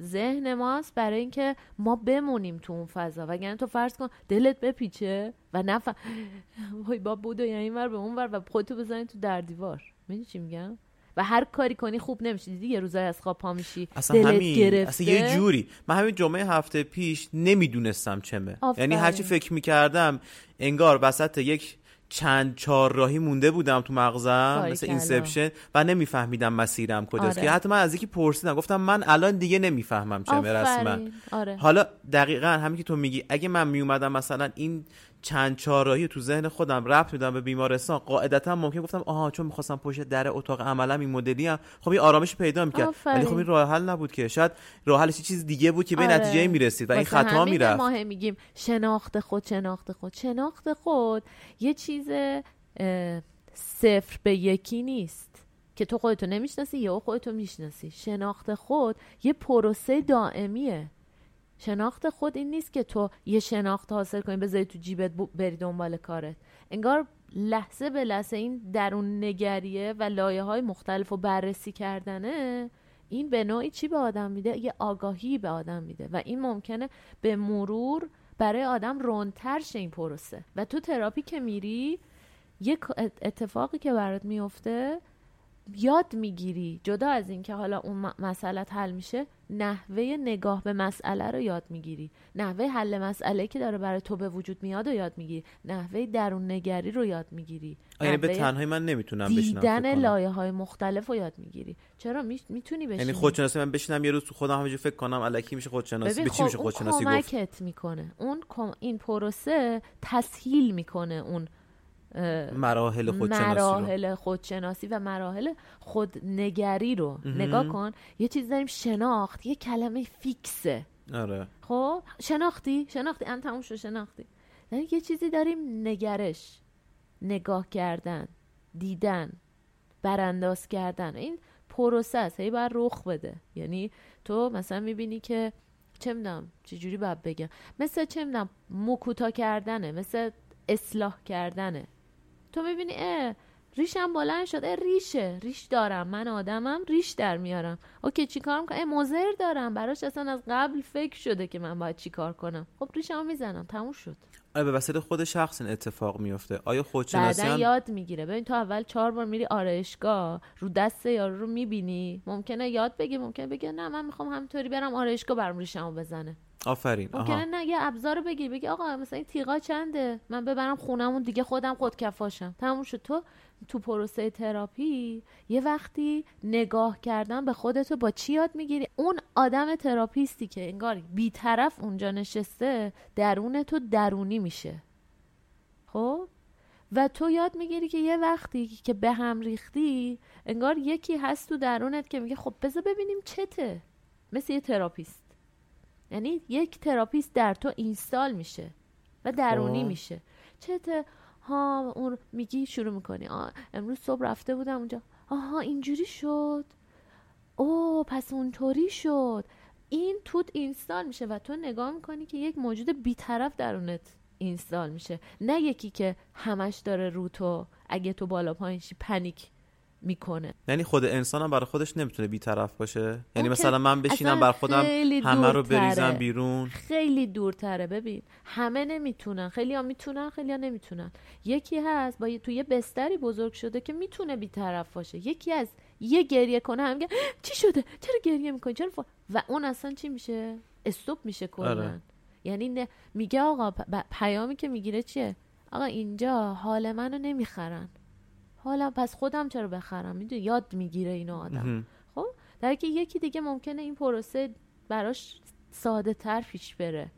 ذهن ماست برای اینکه ما بمونیم تو اون فضا. وگرنه تو فرض کن دلت بپیچه و نف وای با بودو یعنی ور به اون ور و خودتو بزنی تو در دیوار. می‌دونی چی میگم؟ و هر کاری کنی خوب نمیشه دیدی یه روزای از خواب پا میشی اصلا دلت همین گرفته اصلا یه جوری من همین جمعه هفته پیش نمی‌دونستم چمه. یعنی هرچی فکر می‌کردم انگار وسط یک چند چهار راهی مونده بودم تو مغزم. مثل اینسپشن و نمیفهمیدم مسیرم کجاست آره. که حتی من از یکی پرسیدم گفتم من الان دیگه نمی‌فهمم چمه رسما. آره حالا دقیقا همین که تو میگی اگه من میومدم مثلا این چند چهارراهی تو ذهن خودم ربط میدم به بیمارستان. قاعدتا ممکن گفتم آها چون می‌خواستم پشت در اتاق عملم این مدلی هم خب این آرامش پیدا می‌کرد. ولی خب این راه حل نبود که. شاید راه حلش یه چیز دیگه بود که به آره. نتیجه می‌رسید و این خطا می‌رفت. ما هم میگیم شناخت خود شناخت خود. شناخت خود یه چیز صفر به یکی نیست که تو خودتو نمی‌شناسی یا خودتو می‌شناسی. شناخت خود یه پروسه دائمیه. شناخت خود این نیست که تو یه شناخت حاصل کنی بذاری تو جیبت بری دنبال کارت. انگار لحظه به لحظه این درون نگریه و لایه های مختلف رو بررسی کردنه این به نوعی چی به آدم میده؟ یه آگاهی به آدم میده و این ممکنه به مرور برای آدم رندتر شه این پروسه. و تو تراپی که میری یه اتفاقی که برات میفته یاد می‌گیری جدا از اینکه حالا اون م- مسئلت حل میشه نحوه نگاه به مسئله رو یاد می‌گیری. نحوه حل مسئله که داره برای تو به وجود میاد رو یاد می‌گیری. نحوه درون نگری رو یاد می‌گیری. یعنی به تنهایی من نمی‌تونم بشینم دیدن. لایه های مختلف رو یاد می‌گیری. چرا؟ می‌تونی بشینی. یعنی خودشناسی من بشینم یه روز تو خودم همینجوری فکر کنم الکی میشه خودشناسی ببین به چی خب میشه اون خودشناسی گفت؟ کمکت می‌کنه. اون این پروسه تسهیل می‌کنه اون مراحل خودشناسی رو. مراحل خودشناسی و مراحل خودنگری رو. مهم. نگاه کن یه چیز داریم شناخت. یه کلمه فیکسه. آره. خب؟ شناختی؟ شناختی. ان تموم شد شناختی. یعنی یه چیزی داریم نگرش. نگاه کردن دیدن برانداز کردن. این پروسه است. هی باید رخ بده. یعنی تو مثلا می‌بینی که چه می‌دونم چجوری باید بگم. مثل چه می‌دونم مکوتا کردنه. مثل اصلاح کردنه. تو می‌بینی اه ریشم بلند شد. اه ریشه. ریش دارم. من آدمم ریش در میارم. اوکی چیکار می‌کنم؟ اه مزر دارم. براش اصلا از قبل فکر شده که من باید چیکار کنم. خب ریشم می‌زنم. تموم شد. آره به وسیله خود شخص این اتفاق میفته آیا خودشناسی هم یاد می‌گیره. ببین تو اول چهار بار میری آرایشگاه. رو دست یارو رو می‌بینی. ممکنه یاد بگی ممکنه بگه نه من می‌خوام همینطوری برم آرایشگاه برم ریشمو بزنه. آفرین. ممکنه نه یه ابزار رو بگی بگی آقا مثلا این تیغا چنده؟ من ببرم خونمون دیگه خودم خودکفاشم. تموم شد. تو تو پروسه تراپی یه وقتی نگاه کردن به خودتو با چی یاد می‌گیری؟ اون آدم تراپیستی که انگار بیطرف اونجا نشسته درون تو درونی میشه. خب؟ و تو یاد می‌گیری که یه وقتی که به هم ریختی انگار یکی هست تو درونت که میگه خب بذار ببینیم چته. مثل یه therapist. یعنی یک therapist در تو install میشه و درونی خب. میشه. چته ها اون میگی شروع می‌کنی. آه امروز صبح رفته بودم اونجا. آها اینجوری شد. او پس اونطوری شد. این توت install میشه و تو نگاه می‌کنی که یک موجود بیطرف درونت install میشه. نه یکی که همش داره رو تو اگه تو بالا پایین شی panic می‌کنه. یعنی خود انسان هم برای خودش نمی‌تونه بیطرف باشه؟ یعنی مثلا من بشینم بر خودم همه رو. بریزم بیرون؟ خیلی دورتره. ببین همه نمی‌تونن. خیلی ها می‌تونن خیلی ها نمی‌تونن. یکی هست با تو یه بستری بزرگ شده که می‌تونه بیطرف باشه. یکی از یه گریه کنه هم چی شده؟ چرا گریه می‌کنی؟ چرا ف-" و اون اصلا چی میشه؟ استوب میشه کلا. آره. یعنی نه میگه آقا پ- پیامی که می‌گیره چیه؟ آقا اینجا حال منو نمی‌خرن. حالا پس خودم چرا بخرم؟ می‌دونی؟ یاد می‌گیره اینو آدم. خب؟ در که یکی دیگه ممکنه این پروسه براش ساده تر پیش بره.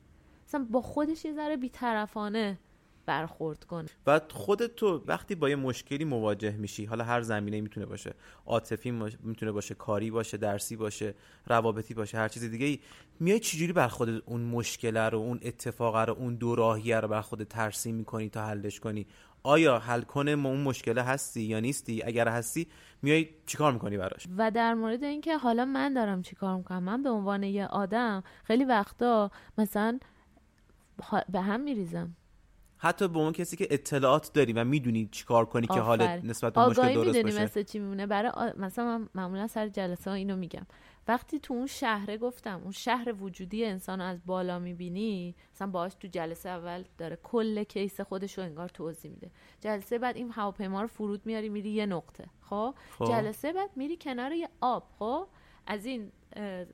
مثلا با خودش یه ذره بیطرفانه برخورد کنه. و خودت تو وقتی با یه مشکلی مواجه میشی حالا هر زمینه می‌تونه باشه. عاطفی می‌تونه باشه کاری باشه درسی باشه روابطی باشه هر چیز دیگه ای میای چجوری بر خودت اون مشکله رو اون اتفاق رو اون دو راهیه رو بر خودت ترسیم می‌کنی تا حلش کنی؟ آیا حل کنه ما اون مشکله هستی یا نیستی؟ اگر هستی میای چیکار می‌کنی براش؟ و در مورد اینکه حالا من دارم چیکار می‌کنم من به عنوان یه آدم خیلی وقتا مثلا به هم میریزم. حتی به اون کسی که اطلاعات داری و می‌دونی چیکار کنی که حالت. نسبت به مشکل درست می‌دونی مثل چی میمونه؟ برای آ... مثلا من معمولا سر جلسه ها اینو میگم. وقتی تو اون شهره گفتم اون شهر وجودی انسان رو از بالا می‌بینی مثلا باهاش تو جلسه اول داره کل کیس خودش رو انگار توضیح میده. جلسه بعد این هواپیما رو فرود میاری میری یه نقطه خب؟ خب. جلسه بعد میری کنار یه آب خب؟ از این اه،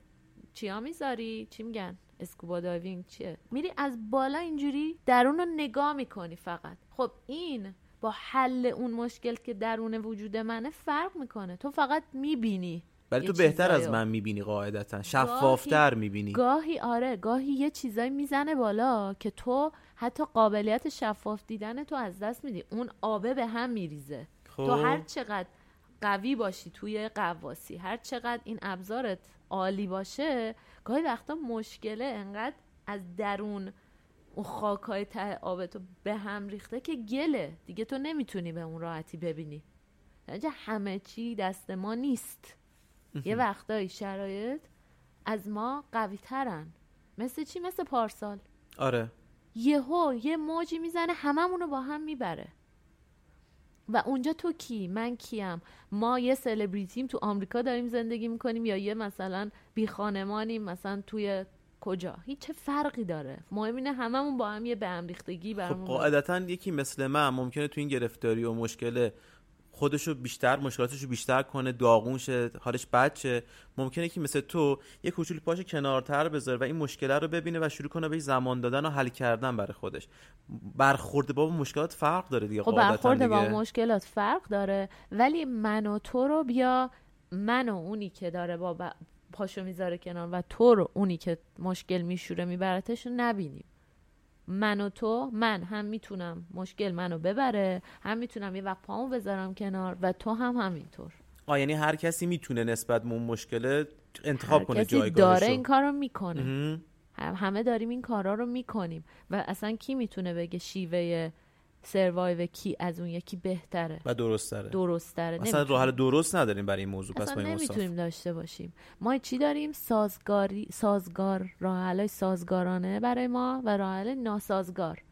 چیا می‌ذاری؟ چی میگن؟ اسکوبا دایوینگ چیه؟ میری از بالا اینجوری درون رو نگاه می‌کنی فقط. خب این با حل اون مشکل که درون وجود منه فرق می‌کنه. تو فقط می‌بینی ولی تو بهتر از. من می‌بینی قاعدتا. شفافتر می‌بینی. گاهی آره گاهی یه چیزایی می‌زنه بالا که تو حتی قابلیت شفاف دیدن تو از دست میدی. اون آبه به هم میریزه. خب. تو هر چقدر قوی باشی توی قواسی. هر چقدر این ابزارت عالی باشه گاهی وقتا مشکله انقدر از درون اون خاکای ته آبتو به هم ریخته که گله. دیگه تو نمی‌تونی به اون راحتی ببینی. یعنی همه چی دست ما نیست. یه وقتایی شرایط از ما قوی ترن مثل چی؟ مثل پارسال. آره. یهو یه موجی می‌زنه هممونو با هم می‌بره. و اونجا تو کی؟ من کیم. ما یه سلبریتیم تو آمریکا داریم زندگی می‌کنیم یا یه مثلا بی خانمانیم مثلا توی کجا؟ هیچ چه فرقی داره. مهم اینه هممون با هم یه به هم ریختگی خب برامون قاعدتا یکی مثل من ممکنه تو این گرفتاری و مشکل خودشو بیشتر مشکلاتشو بیشتر کنه داغون شه حالش بد شه. ممکنه که مثل تو یه کوچولو پاش کنارتر بذاره و این مشکله رو ببینه و شروع کنه بهش زمان دادن و حل کردن برای خودش. برخورد با مشکلات فرق داره دیگه خب برخورد با. مشکلات فرق داره ولی من و تو رو بیا من و اونی که داره با پاشو می‌ذاره کنار و تو رو اونی که مشکل میشوره میبرتش رو نبینیم. من و تو من هم می‌تونم مشکل منو ببره هم می‌تونم یه وقت پامو بذارم کنار و تو هم همینطور آه یعنی هر کسی می‌تونه نسبت به اون مشکل انتخاب هر کنه کسی جایگاهش داره. این کار رو می‌کنه. هم- همه داریم این کارا رو می‌کنیم و اصلا کی می‌تونه بگه شیوه سروایو کی از اون یکی بهتره و درست داره درست تره اصلا راه حل درست نداریم برای این موضوع. پس اصلا اوصاف. نمی‌تونیم داشته باشیم. ما چی داریم؟ سازگاری سازگار راه سازگارانه برای ما و راه ناسازگار.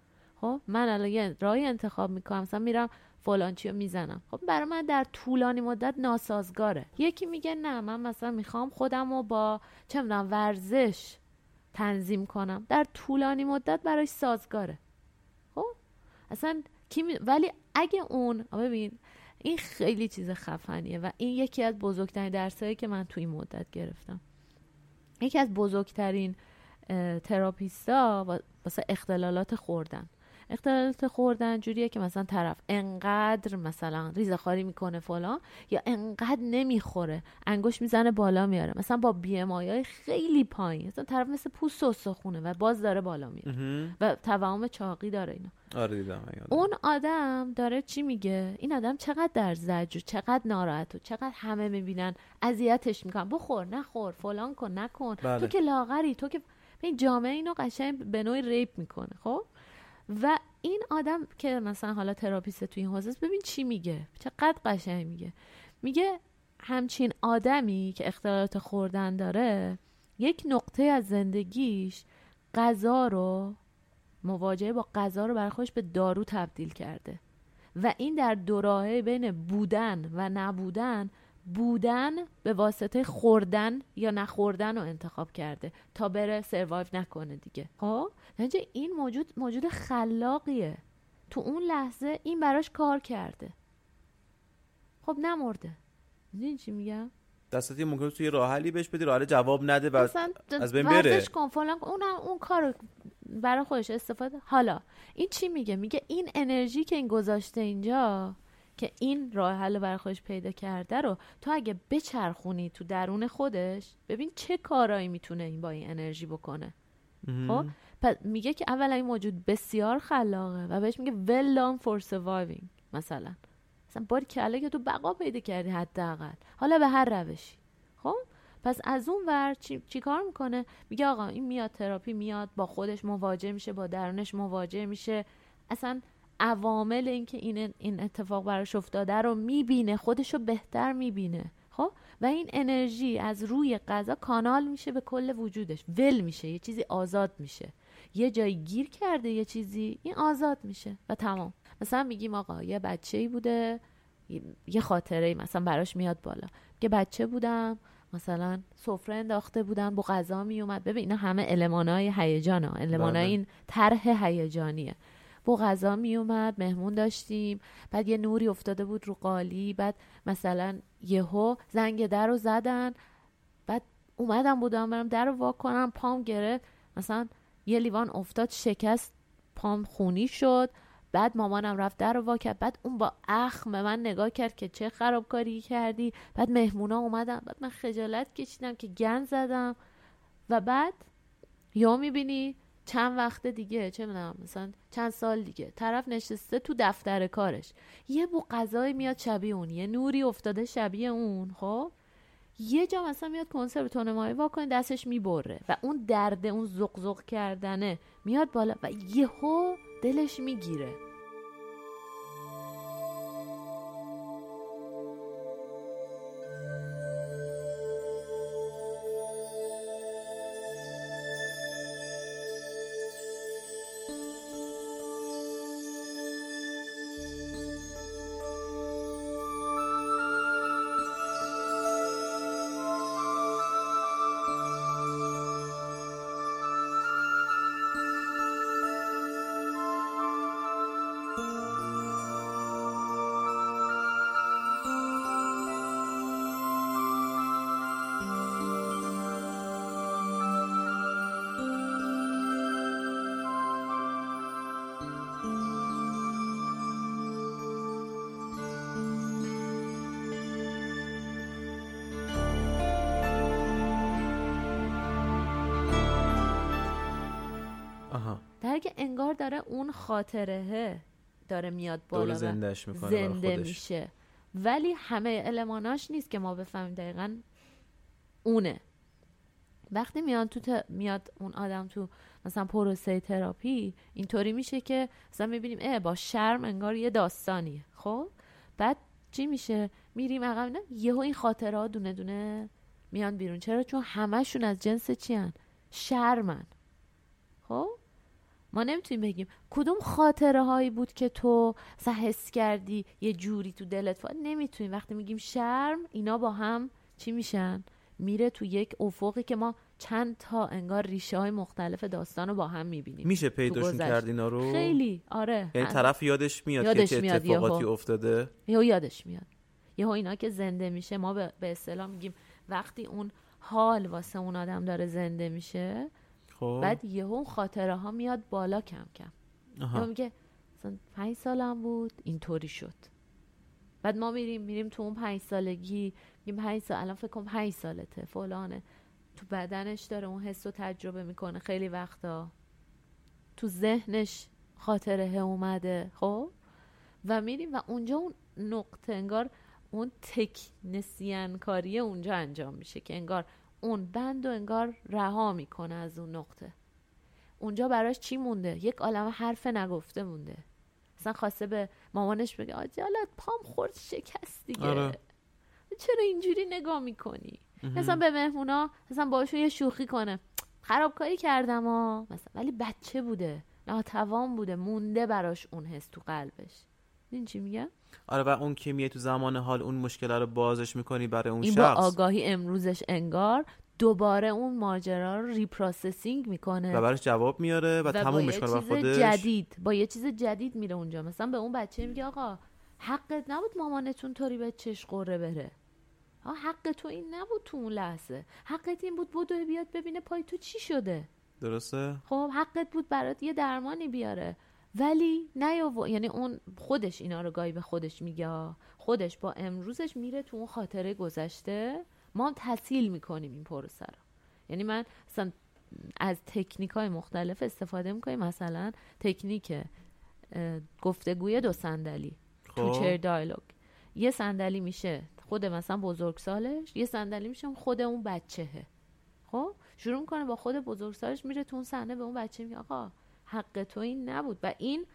خب؟ من الان یه راهی انتخاب می‌کنم. مثلا میرم فلان چی رو می‌زنم. خب برای من در طولانی مدت ناسازگاره. یکی میگه نه من مثلا می‌خوام خودم رو با چه می‌دونم ورزش تنظیم کنم. در طولانی مدت براش سازگاره. اصلا کی می- ولی اگه اون ببین این خیلی چیز خفنیه و این یکی از بزرگترین درسایی که من توی این مدت گرفتم. یکی از بزرگترین تراپیستا وا- واسه اختلالات خوردن. اختلالات خوردن جوریه که مثلا طرف انقدر مثلا ریزخاری می‌کنه فلان یا انقدر نمی‌خوره انگشت می‌زنه بالا میاره. مثلا با BMI های خیلی پایین. مثلا طرف مثل پوست استخونه و باز داره بالا میاره. و توهم چاقی داره اینا. آره دیدم. اون آدم داره چی میگه؟ این آدم چقدر در زجر و چقدر ناراحت و چقدر همه می‌بینن اذیتش می‌کنن. بخور نخور فلان کن نکن. بله. تو که لاغری تو که این جامعه اینو قشنگ به نوعی rape می‌کنه خب؟ و این آدم که مثلا حالا therapist توی این حوزه ببین چی میگه؟ چقدر قشنگ میگه. میگه همچین آدمی که اختلالات خوردن داره یک نقطه از زندگیش غذا رو مواجهه با غذا رو برای خودش به دارو تبدیل کرده. و این در دوراهه بین بودن و نبودن بودن به واسطه خوردن یا نخوردن رو انتخاب کرده تا بره سروایو نکنه دیگه. خب نتیجه این موجود موجود خلاقیه. تو اون لحظه این براش کار کرده. خب نمرده. می‌دونی چی میگم؟ دستاتی ممکنه توی راه حلی بهش بدی راه جواب نده و از بین بره. کن فلان. اون اون کار برای خودش استفاده. حالا این چی میگه؟ میگه این انرژی که این گذاشته اینجا که این راه حل برای خودش پیدا کرده رو تو اگه بچرخونی تو درون خودش ببین چه کارایی می‌تونه این با این انرژی بکنه. خب؟ پس میگه که اولا این موجود بسیار خلاقه و بهش میگه well done for surviving مثلا. مثلا باری کله که تو بقا پیدا کردی حداقل. حالا به هر روشی. خب؟ پس از اون ور چی, چی کار می‌کنه؟ میگه آقا این میاد تراپی میاد با خودش مواجه میشه با درونش مواجه میشه. اصلا عوامل اینکه این این اتفاق براش افتاده رو می‌بینه خودش رو بهتر می‌بینه خب؟ و این انرژی از روی غذا کانال میشه به کل وجودش ول میشه یه چیزی آزاد میشه. یه جایی گیر کرده یه چیزی این آزاد میشه و تمام. مثلا میگیم آقا یه بچه ای بوده یه- خاطره ای مثلا براش میاد بالا. که بچه بودم مثلا سفره انداخته بودن با غذا میومد. ببین اینا همه المانای هیجان ها المانای بله. این طرح هیجانیه. با غذا میومد مهمون داشتیم. بعد یه نوری افتاده بود رو قالی بعد مثلا یهو زنگ در رو زدن. بعد اومدم بودم برم در رو وا کنم پام گرفت. مثلا یه لیوان افتاد شکست پام خونی شد. بعد مامانم رفت در رو وا کرد. بعد اون با اخم به من نگاه کرد که چه خرابکاری کردی. بعد مهمونا اومدن. بعد من خجالت کشیدم که گن زدم. و بعد یا می‌بینی چند وقت دیگه چه می‌دونم مثلا چند سال دیگه. طرف نشسته تو دفتر کارش. یه بو غذایی میاد شبیه اون یه نوری افتاده شبیه اون خب؟ یه جا مثلا میاد کنسرو تونمایی واکنی دستش می‌بره و اون درد اون زق زق کردنه میاد بالا و یهو دلش می‌گیره. خاطره داره میاد بالا و زندهش می‌کنه زنده خودش. میشه. ولی همه الماناش نیست که ما بفهمیم دقیقا اونه. وقتی میاد تو ت- میاد اون آدم تو مثلا پروسه تراپی اینطوری میشه که مثلا می‌بینیم اه با شرم انگار یه داستانیه خب؟ بعد چی میشه؟ میریم عقب نه یهو این خاطره ها دونه دونه میان بیرون. چرا؟ چون همشون از جنس چیان شرمن. خب ما نمی‌تونیم بگیم کدوم خاطره هایی بود که تو مثلا حس کردی یه جوری تو دلت فا... نمی‌تونیم. وقتی میگیم شرم اینا با هم چی میشن؟ میره تو یک افقی که ما چند تا انگار ریشه های مختلف داستان رو با هم می‌بینیم میشه پیداشون. کرد اینا رو؟ خیلی. آره. یعنی طرف یادش میاد یادش که چه میاد اتفاقاتی یهو. افتاده؟ یهو یادش میاد. یهو اینا که زنده میشه ما به, به اصطلاح میگیم وقتی اون حال واسه اون آدم داره زنده میشه خب. بعد یهو اون خاطره ها میاد بالا کم کم. آها. میگه مثلا پنج سالم بود اینطوری شد. بعد ما میریم میریم تو اون پنج سالگی میگیم پنج سال الان فکر کن پنج سالته فلانه. تو بدنش داره اون حس رو تجربه می‌کنه خیلی وقتا. تو ذهنش خاطره اومده خب؟ و میریم و اونجا اون نقطه انگار اون تکنسیان کاری اونجا انجام میشه که انگار اون بند و انگار رها می‌کنه از اون نقطه. اونجا براش چی مونده؟ یک عالم حرف نگفته مونده. مثلا خواسته به مامانش بگه آجالت پام خورد شکست دیگه. آره. چرا اینجوری نگاه می‌کنی؟ مثلا به مهمونا مثلا باشون یه شوخی کنه. خرابکاری کردم ها مثلا. ولی بچه بوده ناتوان بوده مونده براش اون حس تو قلبش. این چی میگه آره و اون که میای تو زمان حال اون مشکل رو بازش می‌کنی برای اون این با شخص. آگاهی امروزش انگار دوباره اون ماجرا رو reprocessing می‌کنه. و براش جواب میاره و, و با تموم برای چیز خودش جدید با یه چیز جدید میره اونجا. مثلا به اون بچه میگه آقا حقت نبود مامانت اونطوری بهت چش غره بره. ها حق تو این نبود تو اون لحظه. حقت این بود بدو بیاد ببینه پای تو چی شده. درسته؟ خب حقت بود برات یه درمانی بیاره. ولی نیاو یعنی اون خودش اینا رو گاهی به خودش میگه. خودش با امروزش میره تو اون خاطره گذشته. ما هم تسهیل می‌کنیم این پروسه رو. یعنی من مثلا از تکنیک های مختلف استفاده می‌کنیم. مثلا تکنیک گفتگوی دو صندلی تو خب. چر دایلوگ یه صندلی میشه خود مثلا بزرگسالش یه صندلی میشه خود اون بچهه. خب؟ شروع می‌کنه با خود بزرگسالش میره تو اون صحنه به اون بچه میگه آقا حق تو این نبود. و این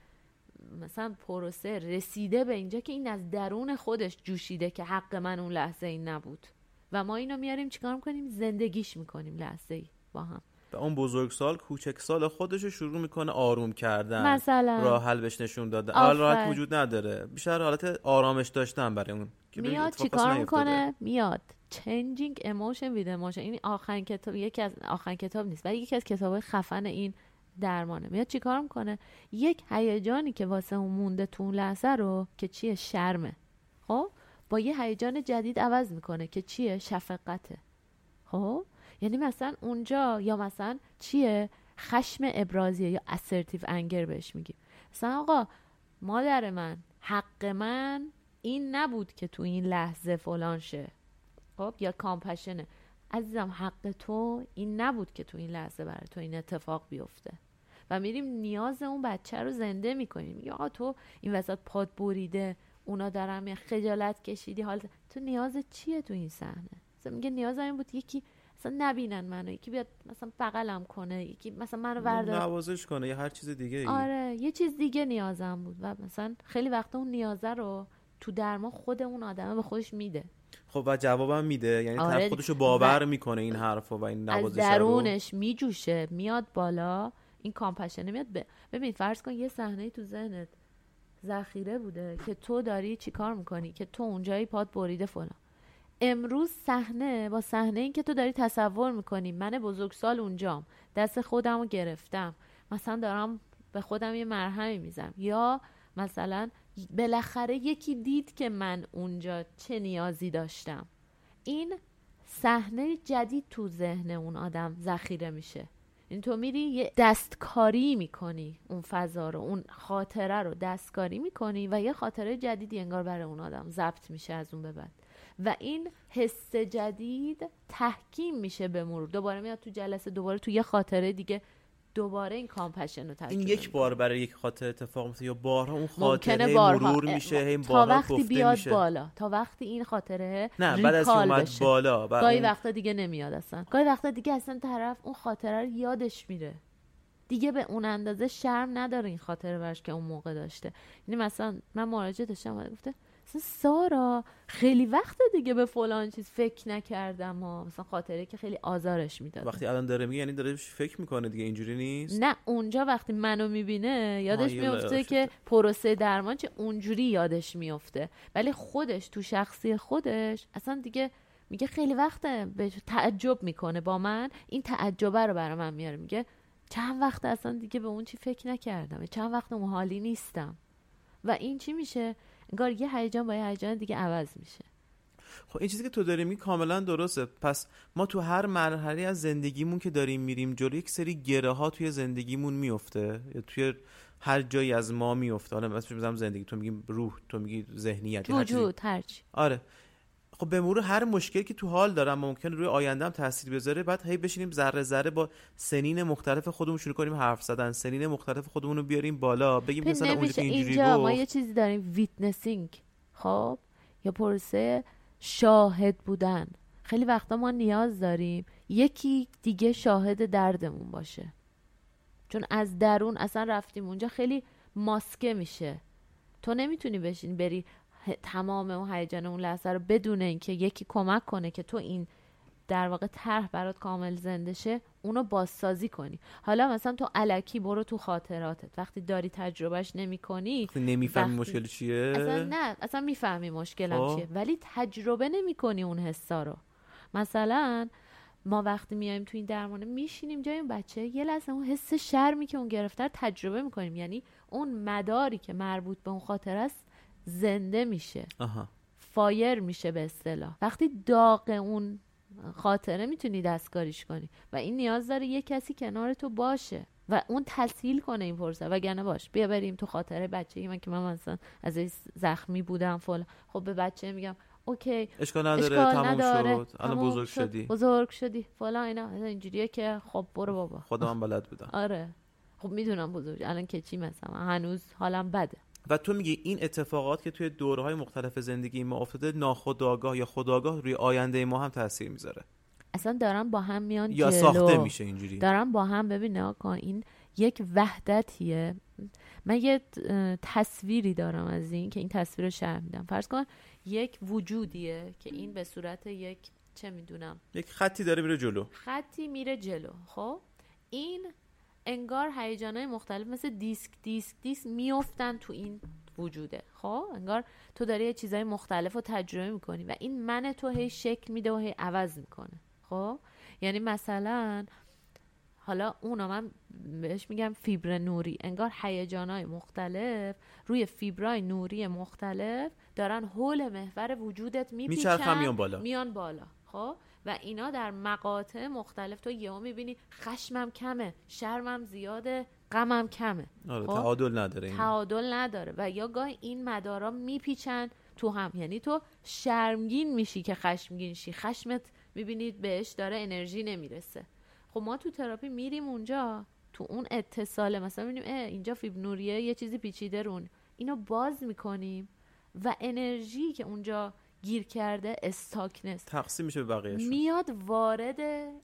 مثلا پروسه رسیده به اینجا که این از درون خودش جوشیده که حق من اون لحظه این نبود. و ما اینو میاریم چیکار می‌کنیم؟ زندگیش می‌کنیم لحظه ای با هم. و اون بزرگسال کوچکسال خودش رو شروع می‌کنه آروم کردن. مثلا. راه حل بهش نشون دادن حال راحت آفرین. وجود نداره. بیشتر حالت آرامش داشتن برای اون میاد چیکار. می‌کنه؟ میاد. Changing emotion with emotion. این آخرین کتاب یکی از آخرین کتاب نیست ولی یکی از کتاب خفن این درمانه. میاد چیکار می‌کنه یک هیجانی که واسه اون مونده تو اون لحظه رو که چیه؟ شرمه. خب؟ با یه هیجان جدید عوض می‌کنه که چیه؟ شفقته. خب؟ یعنی مثلا اونجا یا مثلا چیه؟ خشم ابرازیه یا assertive انگر بهش میگیم. مثلا آقا مادر من حق من این نبود که تو این لحظه فلان شه. خب؟ یا کامپشنه عزیزم حق تو این نبود که تو این لحظه برای تو این اتفاق بیفته. و میریم نیاز اون بچه رو زنده می‌کنیم. یا آقا تو این وسط پاد بریده اونا دارن میگن خجالت کشیدی. حال تو نیاز چیه تو این صحنه؟ مثلا میگه نیاز این بود یکی مثلا نبینن منو. یکی بیاد مثلا بغلم کنه. یکی مثلا منو بردار نوازش کنه یا هر چیز دیگه ای. آره یه چیز دیگه نیازم بود. و مثلا خیلی وقتا اون نیازه رو تو درمان خود اون آدمه به خودش میده. خب و جوابم میده. یعنی آره. طرف خودشو باور می‌کنه این حرفا و این از نوازش رو. درونش میجوشه میاد بالا این کامپشنه میاد ب... ببین فرض کن یه صحنه تو ذهنت ذخیره بوده که تو داری چی کار می‌کنی؟ که تو اونجایی پاد بریده فلان. امروز صحنه با صحنه این که تو داری تصور می‌کنی من بزرگسال اونجام دست خودم رو گرفتم مثلا دارم به خودم یه مرهمی می‌زنم. یا مثلا بالاخره یکی دید که من اونجا چه نیازی داشتم. این صحنه جدید تو ذهن اون آدم ذخیره میشه. این تو میری یه دستکاری می‌کنی اون فضا رو اون خاطره رو دستکاری می‌کنی و یه خاطره جدیدی انگار برای اون آدم ضبط میشه از اون به بعد. و این حس جدید تحکیم میشه به مرور. دوباره میاد تو جلسه دوباره تو یه خاطره دیگه دوباره این کامپشن رو تجربه این یک. بار برای یک خاطر اتفاق میفته یا بارها اون خاطره بارها. مرور میشه هی تا وقتی بیاد میشه. بالا تا وقتی این خاطره نه بعد از اومد بشه. بالا گاهی اون- وقتا دیگه نمیاد اصلا. گاهی وقتا دیگه اصلا طرف اون خاطره رو یادش میره. دیگه به اون اندازه شرم نداره این خاطره برش که اون موقع داشته. یعنی مثلا من مراجعه داشتم گفته مثلا سارا خیلی وقت دیگه به فلان چیز فکر نکردم و مثلا خاطره که خیلی آزارش می‌داد وقتی الان داره میگه یعنی داره فکر می‌کنه دیگه اینجوری نیست؟ نه اونجا وقتی منو می‌بینه یادش میفته. که پروسه درمان چه اونجوری یادش میفته ولی خودش تو شخصی خودش اصلا دیگه میگه خیلی وقته به تعجب می‌کنه با من. این تعجبه رو برای من میاره میگه چند وقت اصلا دیگه به اون چی فکر نکردم چند وقت اون حالی نیستم. و این چی میشه؟ انگار یه هیجان با یه هیجان دیگه عوض میشه. خب این چیزی که تو داری میگی کاملا درسته. پس ما تو هر مرحله از زندگیمون که داریم میریم جلو یک سری گره ها توی زندگیمون میفته. یا توی هر جایی از ما میفته. حالا مثلا زندگی تو میگی روح تو میگی ذهنیت. وجود هرچی آره. خب به مرور هر مشکلی که تو حال دارم ممکن روی آینده هم تاثیر بذاره بعد هی بشینیم ذره ذره با سنین مختلف خودمون شروع کنیم حرف زدن سنین مختلف خودمون رو بیاریم بالا بگیم مثلا اونجا اینجوری اینجا ما یه چیزی داریم witnessing خب؟ یا پروسه شاهد بودن. خیلی وقتا ما نیاز داریم یکی دیگه شاهد دردمون باشه. چون از درون اصلا رفتیم اونجا خیلی ماسکه میشه. تو نمی‌تونی بشین بری تمام اون هیجان اون لحظه رو بدون اینکه یکی کمک کنه که تو این در واقع طرح برات کامل زنده شه اونو بازسازی کنی. حالا مثلا تو الکی برو تو خاطراتت. وقتی داری تجربهش نمی کنی نمی‌فهمی وقتی- مشکل چیه؟ اصلا نه اصلا می‌فهمی مشکلم خب. چیه. ولی تجربه نمی کنی اون حسا رو. مثلا ما وقتی میایم تو این درمانه میشینیم جای اون بچه یه لحظه اون حس شرمی که اون گرفته رو تجربه می‌کنیم. یعنی اون مداری که مربوط به اون خاطر است زنده میشه. آها. فایر میشه به اصطلاح. وقتی داغ اون خاطره می‌تونی دستکاریش کنی. و این نیاز داره یه کسی کنار تو باشه. و اون تسهیل کنه این فرصت. وگرنه باش بیا بریم تو خاطره بچگی من که من مثلا از این زخمی بودم فلان. خب به بچه میگم اوکی اشکال نداره اشکال تموم نداره. شد. الان بزرگ شد. شدی. بزرگ شدی. فلان اینا. اینجوریه که خب برو بابا. خودم بلد بودم. آره. خب می‌دونم بزرگ. الان که چی مثلا؟ هنوز حالم بده. و تو میگی این اتفاقات که توی دورهای مختلف زندگی ما افتاده ناخودآگاه یا خودآگاه روی آینده ما هم تاثیر می‌ذاره. اصلا دارن با هم میان یا جلو. ساخته میشه اینجوری. دارن با هم ببین کن این یک وحدتیه. من یه تصویری دارم از این که این تصویر رو شرح میدم. فرض کن یک وجودیه که این به صورت یک چه می‌دونم یک خطی داره میره جلو. خطی میره جلو. خب؟ این انگار هیجانهای مختلف مثل دیسک دیسک دیسک میفتن تو این وجوده. خب انگار تو داری یه چیزهای مختلف رو تجربه می‌کنی و این من تو هی شکل میده و هی عوض می‌کنه. خب یعنی مثلا حالا اونا من بهش میگم فیبر نوری. انگار هیجانهای مختلف روی فیبرای نوری مختلف دارن حول محور وجودت میپیچن میان بالا. میان بالا. خب و اینا در مقاطع مختلف تو یهو می‌بینی خشمم کمه شرمم زیاده غمم کمه. آره خب؟ تعادل نداره این. تعادل نداره و یا گاهی این مدارا میپیچن تو هم. یعنی تو شرمگین میشی که خشمگین شی. خشمت می‌بینید بهش داره انرژی نمی‌رسه. خب ما تو تراپی میریم اونجا تو اون اتصاله. مثلا می‌بینیم اه اینجا فیب نوریه یه چیزی پیچیده رون. اینو باز می‌کنیم و انرژی که اونجا گیر کرده استاکنس تقسیم میشه به بقیهشون. میاد وارد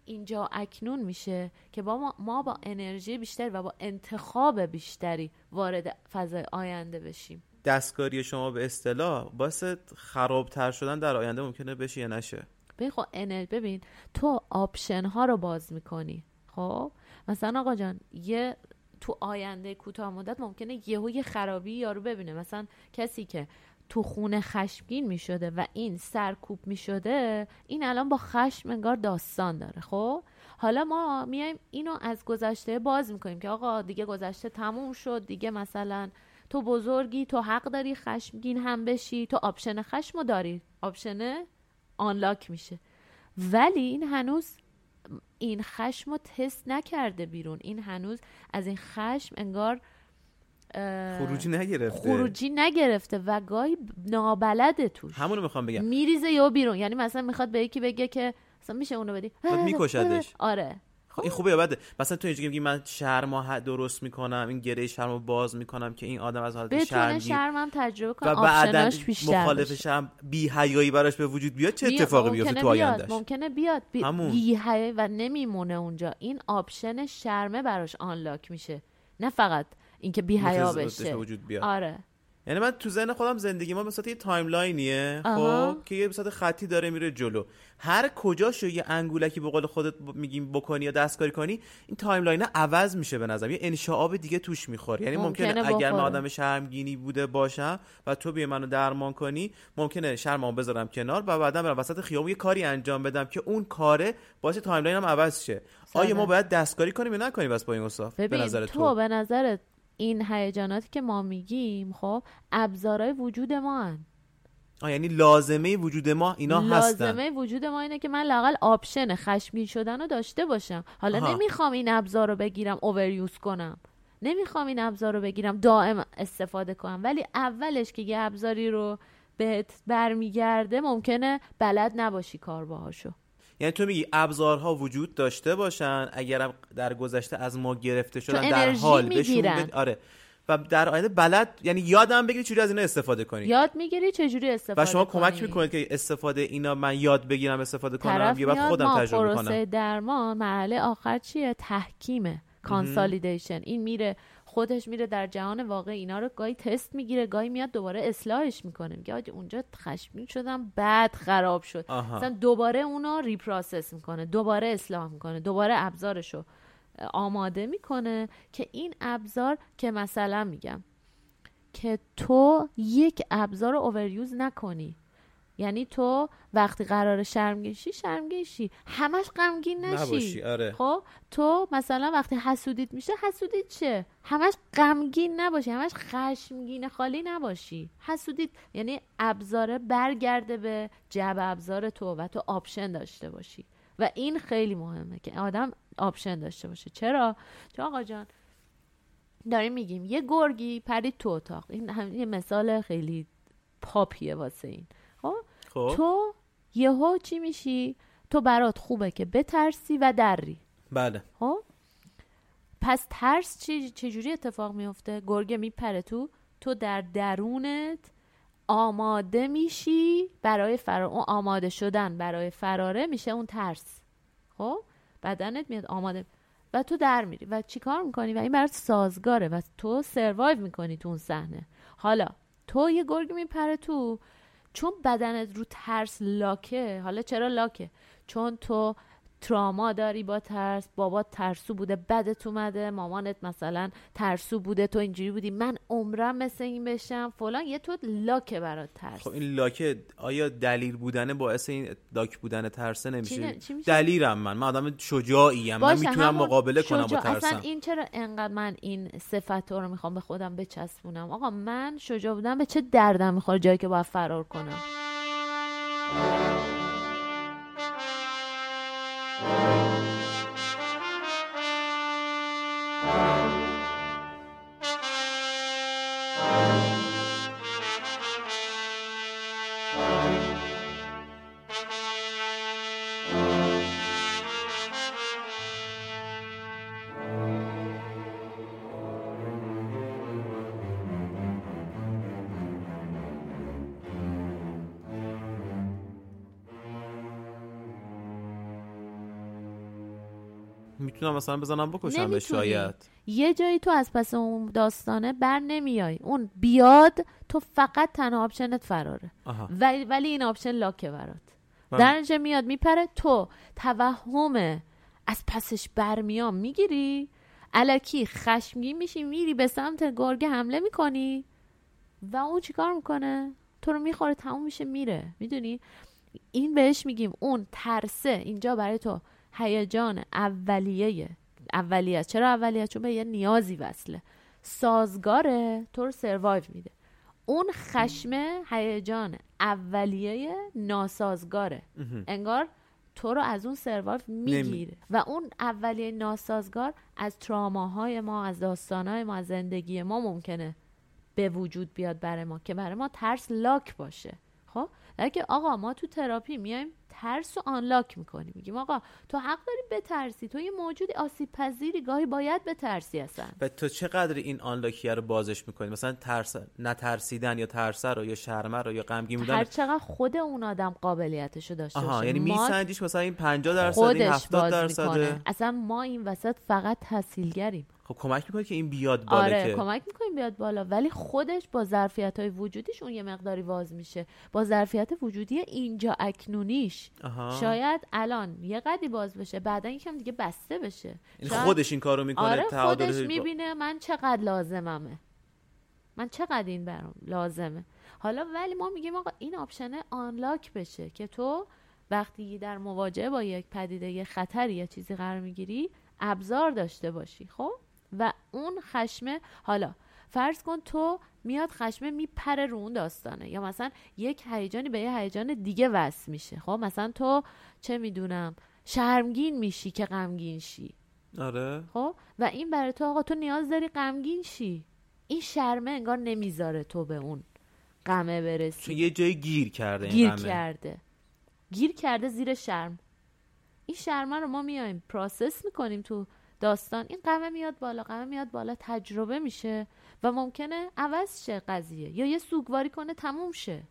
اینجا اکنون میشه که با ما, ما با انرژی بیشتری و با انتخاب بیشتری وارد فضای آینده بشیم. دستکاری شما به اصطلاح باعث خرابتر شدن در آینده ممکنه بشه یا نشه؟ ببین خب انر ببین تو آپشن ها رو باز می‌کنی خب؟ مثلا آقا جان یه تو آینده کوتاه مدت ممکنه یهو یه خرابی یارو ببینه. مثلا کسی که تو خونه خشمگین می شده و این سرکوب می شده این الان با خشم انگار داستان داره خب؟ حالا ما میایم اینو از گذشته باز می‌کنیم که آقا دیگه گذشته تموم شد دیگه مثلا تو بزرگی تو حق داری خشمگین هم بشی تو option خشم داری option unlock میشه. ولی این هنوز این خشم رو تست نکرده بیرون این هنوز از این خشم انگار خروجی نگرفته. خروجی نگرفته و گاهی نابلده توش. همونو می‌خوام بگم. میریزه یا بیرون. یعنی مثلا می‌خواد به یکی بگه که مثلا میشه اونو بدی؟ میکشدش. آره. خب. این خوبه یا بده؟ مثلا تو اینجوری میگی من شرما درست می‌کنم این گره شرمو باز می‌کنم که این آدم از حالت شرمگین شرمم تجربه کنه. و بعدا بیشتر مخالف. شرم بی حیایی براش به وجود بیاد چه اتفاقی ممکنه تو آیندهش؟ ممکنه بیاد. بی... همون. بی‌حیا و نمیمونه اونجا. این option شرمه براش unlock میشه. نه فقط. اینکه بی حیا بشه. وجود بیاد. آره. یعنی من تو ذهن خودم زندگی ما صورت یه timeline یه. خب که یه صورت خطی داره میره جلو. هر کجاشو یه انگولکی به قول خودت میگیم بکنی یا دستکاری کنی این timeline عوض میشه به نظرم. یه انشعاب دیگه توش می‌خوره. یعنی ممکنه, ممکنه اگر من. آدم شرمگینی بوده باشم و تو بیای منو درمان کنی ممکنه شرممو بذارم کنار و بعدا برم وسط خیابون یه کاری انجام بدم که اون کاره باعث timeline م عوض شه. آیا ما. باید دستکاری کنیم یا نکنیم بس با این اوصاف به نظر تو, به نظرت این هیجاناتی که ما میگیم خب ابزارهای وجود ما هن. آه یعنی لازمه وجود ما اینا هستن. لازمه وجود ما اینه که من لاقل option خشمگین شدن رو داشته باشم. حالا آها. نمی‌خوام این ابزار رو بگیرم overuse کنم. نمی‌خوام این ابزار رو بگیرم دائم استفاده کنم. ولی اولش که یه ابزاری رو بهت برمیگرده ممکنه بلد نباشی کار باهاشو. یعنی تو میگی ابزارها وجود داشته باشن اگرم در گذشته از ما گرفته شدن در حال بهشون می‌گیرن. بد- آره. و در آینده بلد یعنی یادم بگیری چجوری از اینا استفاده کنی. یاد می‌گیری چجوری استفاده و شما کمک کنی. می‌کنید که استفاده اینا من یاد بگیرم استفاده کنم یا بعد خودم ما تجربه کنم. درمان مرحله آخر چیه؟ تحکیمه. consolidation این میره خودش میره در جهان واقع اینا رو گاهی تست می‌گیره گاهی میاد دوباره اصلاحش می‌کنه. میگه اونجا خشمگین شدم بعد خراب شد. آها. مثلا دوباره اونو reprocess می‌کنه دوباره اصلاح می‌کنه دوباره ابزارشو آماده می‌کنه که این ابزار که مثلا میگم که تو یک ابزار رو overuse نکنی. یعنی تو وقتی قرار شرمگین شی شرمگین شی همش غمگین نشی. نباشی آره. خب تو مثلا وقتی حسودیت میشه حسودیت چه؟ همش غمگین نباشی همش خشمگین خالی نباشی. حسودیت یعنی ابزاره برگرده به جعبه ابزار تو و تو option داشته باشی. و این خیلی مهمه که آدم option داشته باشه. چرا؟ چون آقا جان داریم میگیم یه گرگی پرید تو اتاق. این هم یه مثال خیلی پاپیه واسه این. خب. تو یهو چی میشی؟ تو برات خوبه که بترسی و دری بله. خب؟ پس ترس چی چجوری اتفاق میفته؟ گرگه میپره تو. تو در درونت آماده میشی برای فرار اون آماده شدن برای فراره میشه اون ترس. خب؟ بدنت میاد آماده. و تو در میری. و چیکار می‌کنی؟ و این برات سازگاره. و تو سروایو می‌کنی تو اون صحنه. حالا تو یه گرگ میپره تو. چون بدنت رو ترس لاکه حالا چرا لاکه؟ چون تو تراما داری با ترس بابات ترسو بوده بدت اومده مامانت مثلا ترسو بوده تو اینجوری بودی من عمرم مثل این بشم فلان یه تو لاکه برات ترس. خب این لاکه آیا دلیل بودنه باعث این لاک بودن ترسه نمیشه؟ دلیرم من. من آدم شجاعیم. من باشه، می‌تونم مقابله کنم با شجاع- ترسم. اصلا این چرا انقدر من این صفت رو می‌خوام به خودم بچسبونم؟ آقا من شجاع بودم به چه دردم می‌خوره جایی که باید فرار کنم؟ می‌تونم مثلا بزنم بکشم. شاید. یه جایی تو از پس اون داستانه بر نمیای اون بیاد تو فقط تنها option ت فراره. ولی, ولی این option lock ه برات. من- در میاد میپره تو توهم از پسش برمیام. می‌گیری؟ الکی خشمگین میشی میری به سمت گرگه حمله می‌کنی. و اون چیکار می‌کنه؟ تو رو می‌خوره تموم میشه میره. می‌دونی؟ این بهش میگیم اون ترسه اینجا برای تو. هیجان اولیه اولیه. چرا اولیه؟ چون به یه نیازی وصله. سازگاره تو رو سروایو میده. اون خشم هیجان اولیه ناسازگاره. انگار تو رو از اون سروایو می‌گیره. و اون اولیه ناسازگار از تراماهای ما از داستانهای ما از زندگی ما ممکنه به وجود بیاد برای ما که برای ما ترس لاک باشه. خب؟ که آقا ما تو تراپی میایم ترس رو آنلاک می‌کنیم. میگیم آقا تو حق داری بترسی. تو یه موجود آسیب پذیری گاهی باید بترسی اصلا. و تو چقدر این آنلاکیه رو بازش می‌کنی؟ مثلا ترس نترسیدن یا ترسه رو یا شرمه رو یا غمگین بودن هر چقدر خود اون آدم قابلیتشو داشته آها باشه. یعنی ما میسنجیش مثلا این 50 درصد این خودش 70 باز درصده. می‌کنه. اصلا ما این وسط فقط تحصیلگریم. خب کمک می‌کنه که این بیاد بالا آره که؟ کمک می‌کنیم بیاد بالا. ولی خودش با ظرفیت های وجودیش اون یه مقداری واز میشه. با ظرفیت وجودی اینجا اکنونیش. آها. شاید الان یه قدی باز بشه بعدا یکم دیگه بسته بشه. این شاید- خودش این کارو می‌کنه آره خودش می‌بینه من چقدر لازممه. من چقدر این برام لازمه. حالا ولی ما میگیم آقا این option unlock بشه که تو وقتی در مواجهه با یک پدیده یه خطری یا چیزی قرار می‌گیری ابزار داشته باشی خب؟ و اون خشمه حالا فرض کن تو میاد خشمه میپره رو اون داستانه. یا مثلا یک هیجانی به یه هیجان دیگه وصل میشه. خب مثلا تو چه می‌دونم شرمگین میشی که غمگین شی. آره. خب و این برای تو آقا تو نیاز داری غمگین شی. این شرمه انگار نمی‌ذاره تو به اون غمه چون برسی یه جایی گیر کرده این گیر غمه. کرده. گیر کرده زیر شرم. این شرمه رو ما میایم پراسس می‌کنیم تو داستان. این غمه میاد بالا غمه میاد بالا تجربه میشه و ممکنه عوض شه قضیه یا یه سوگواری کنه تموم شه.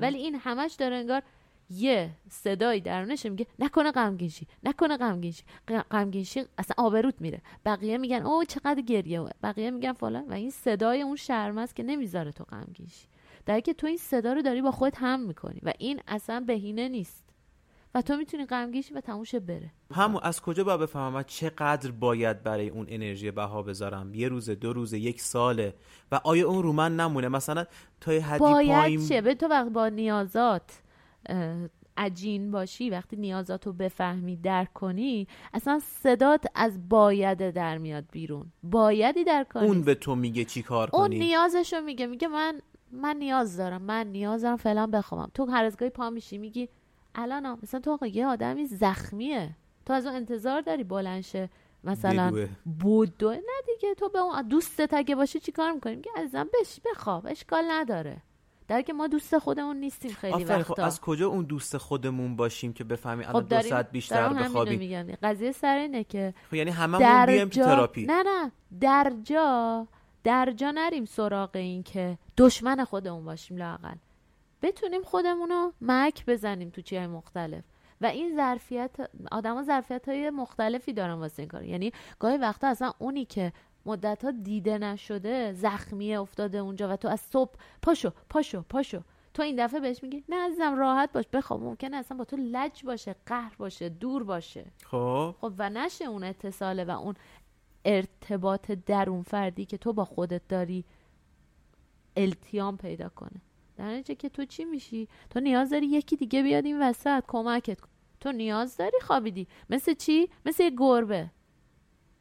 ولی این همش داره انگار یه صدایی درونش میگه نکنه غمگین شی نکنه غمگین شی غ- غمگین شی اصلا آبروت میره. بقیه میگن او چقدر گریه و بقیه میگن فلان و این صدای اون شرم است که نمی‌ذاره تو غمگین شی در که تو این صدا رو داری با خودت هم می‌کنی و این اصلا بهینه نیست. و تو می‌تونی غمگین شی و تموش بره. همون از کجا باید بفهمم من چقدر باید برای اون انرژی بها بذارم؟ یه روز دو روز یک ساله. و آیا اون رو من نمونه؟ مثلا تا یه حدی باید پایین چه به تو وقت با نیازات عجین باشی وقتی نیازاتو بفهمی درک کنی اصلا صدات از بایده در میاد بیرون. بایدی در کار اون. به تو میگه چی کار اون کنی؟ نیازشو میگه. میگه من من نیاز دارم. من نیاز دارم فلان بخوام تو هر از گاهی پا میشی میگی الان مثلا تو آقا یه آدمی زخمیه. تو از اون انتظار داری بلنشه مثلا. بودو نه دیگه تو به اون دوستت اگه باشه چی کار می‌کنیم؟ میگه عزیزم بش بخواب اشکال نداره. در که ما دوست خودمون نیستیم خیلی خب وقتا. از کجا اون دوست خودمون باشیم که بفهمیم الان خب دو داریم ساعت بیشتر بخوابیم؟ میگم. قضیه سر اینه که خب یعنی هممون بیایم تو تراپی. نه نه. در جا در جا نریم سراغ این که دشمن خودمون باشیم لاقل بتونیم خودمون رو مک بزنیم تو چیهای مختلف. و این ظرفیت آدما ظرفیت های مختلفی دارن واسه این کار. یعنی گاهی وقتا اصلا اونی که مدت ها دیده نشده زخمیه افتاده اونجا و تو از صبح پاشو پاشو پاشو. تو این دفعه بهش میگی نه عزیزم راحت باش. بخواب ممکنه اصلا با تو لج باشه قهر باشه دور باشه. خب. خب و نشه اون اتصاله و اون ارتباط درون فردی که تو با خودت داری التیام پیدا کنه. در نتیجه که تو چی میشی؟ تو نیاز داری یکی دیگه بیاد این وسط کمکت کنه. تو نیاز داری خوابیدی. مثل چی؟ مثل یه گربه.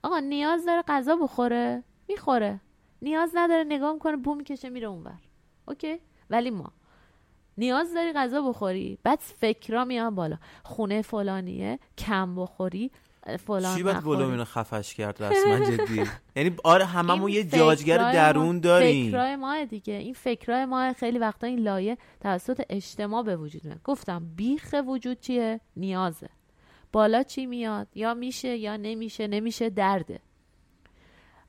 آقا نیاز داره غذا بخوره می‌خوره. نیاز نداره نگاه می‌کنه بو می‌کشه میره اونور. اوکی؟ ولی ما نیاز داری غذا بخوری بعد فکرا میان بالا. خونه فلانیه کم بخوری. فلان چی باید اینو خفش کرد رسما؟ جدی. یعنی آره هممون یه جاجگر درون داریم. فکرای ما دیگه. این فکرای ما خیلی وقتا این لایه توسط اجتماع به وجود میاد. گفتم بیخ وجود چیه؟ نیازه. بالا چی میاد؟ یا میشه یا نمیشه؟ نمیشه درده.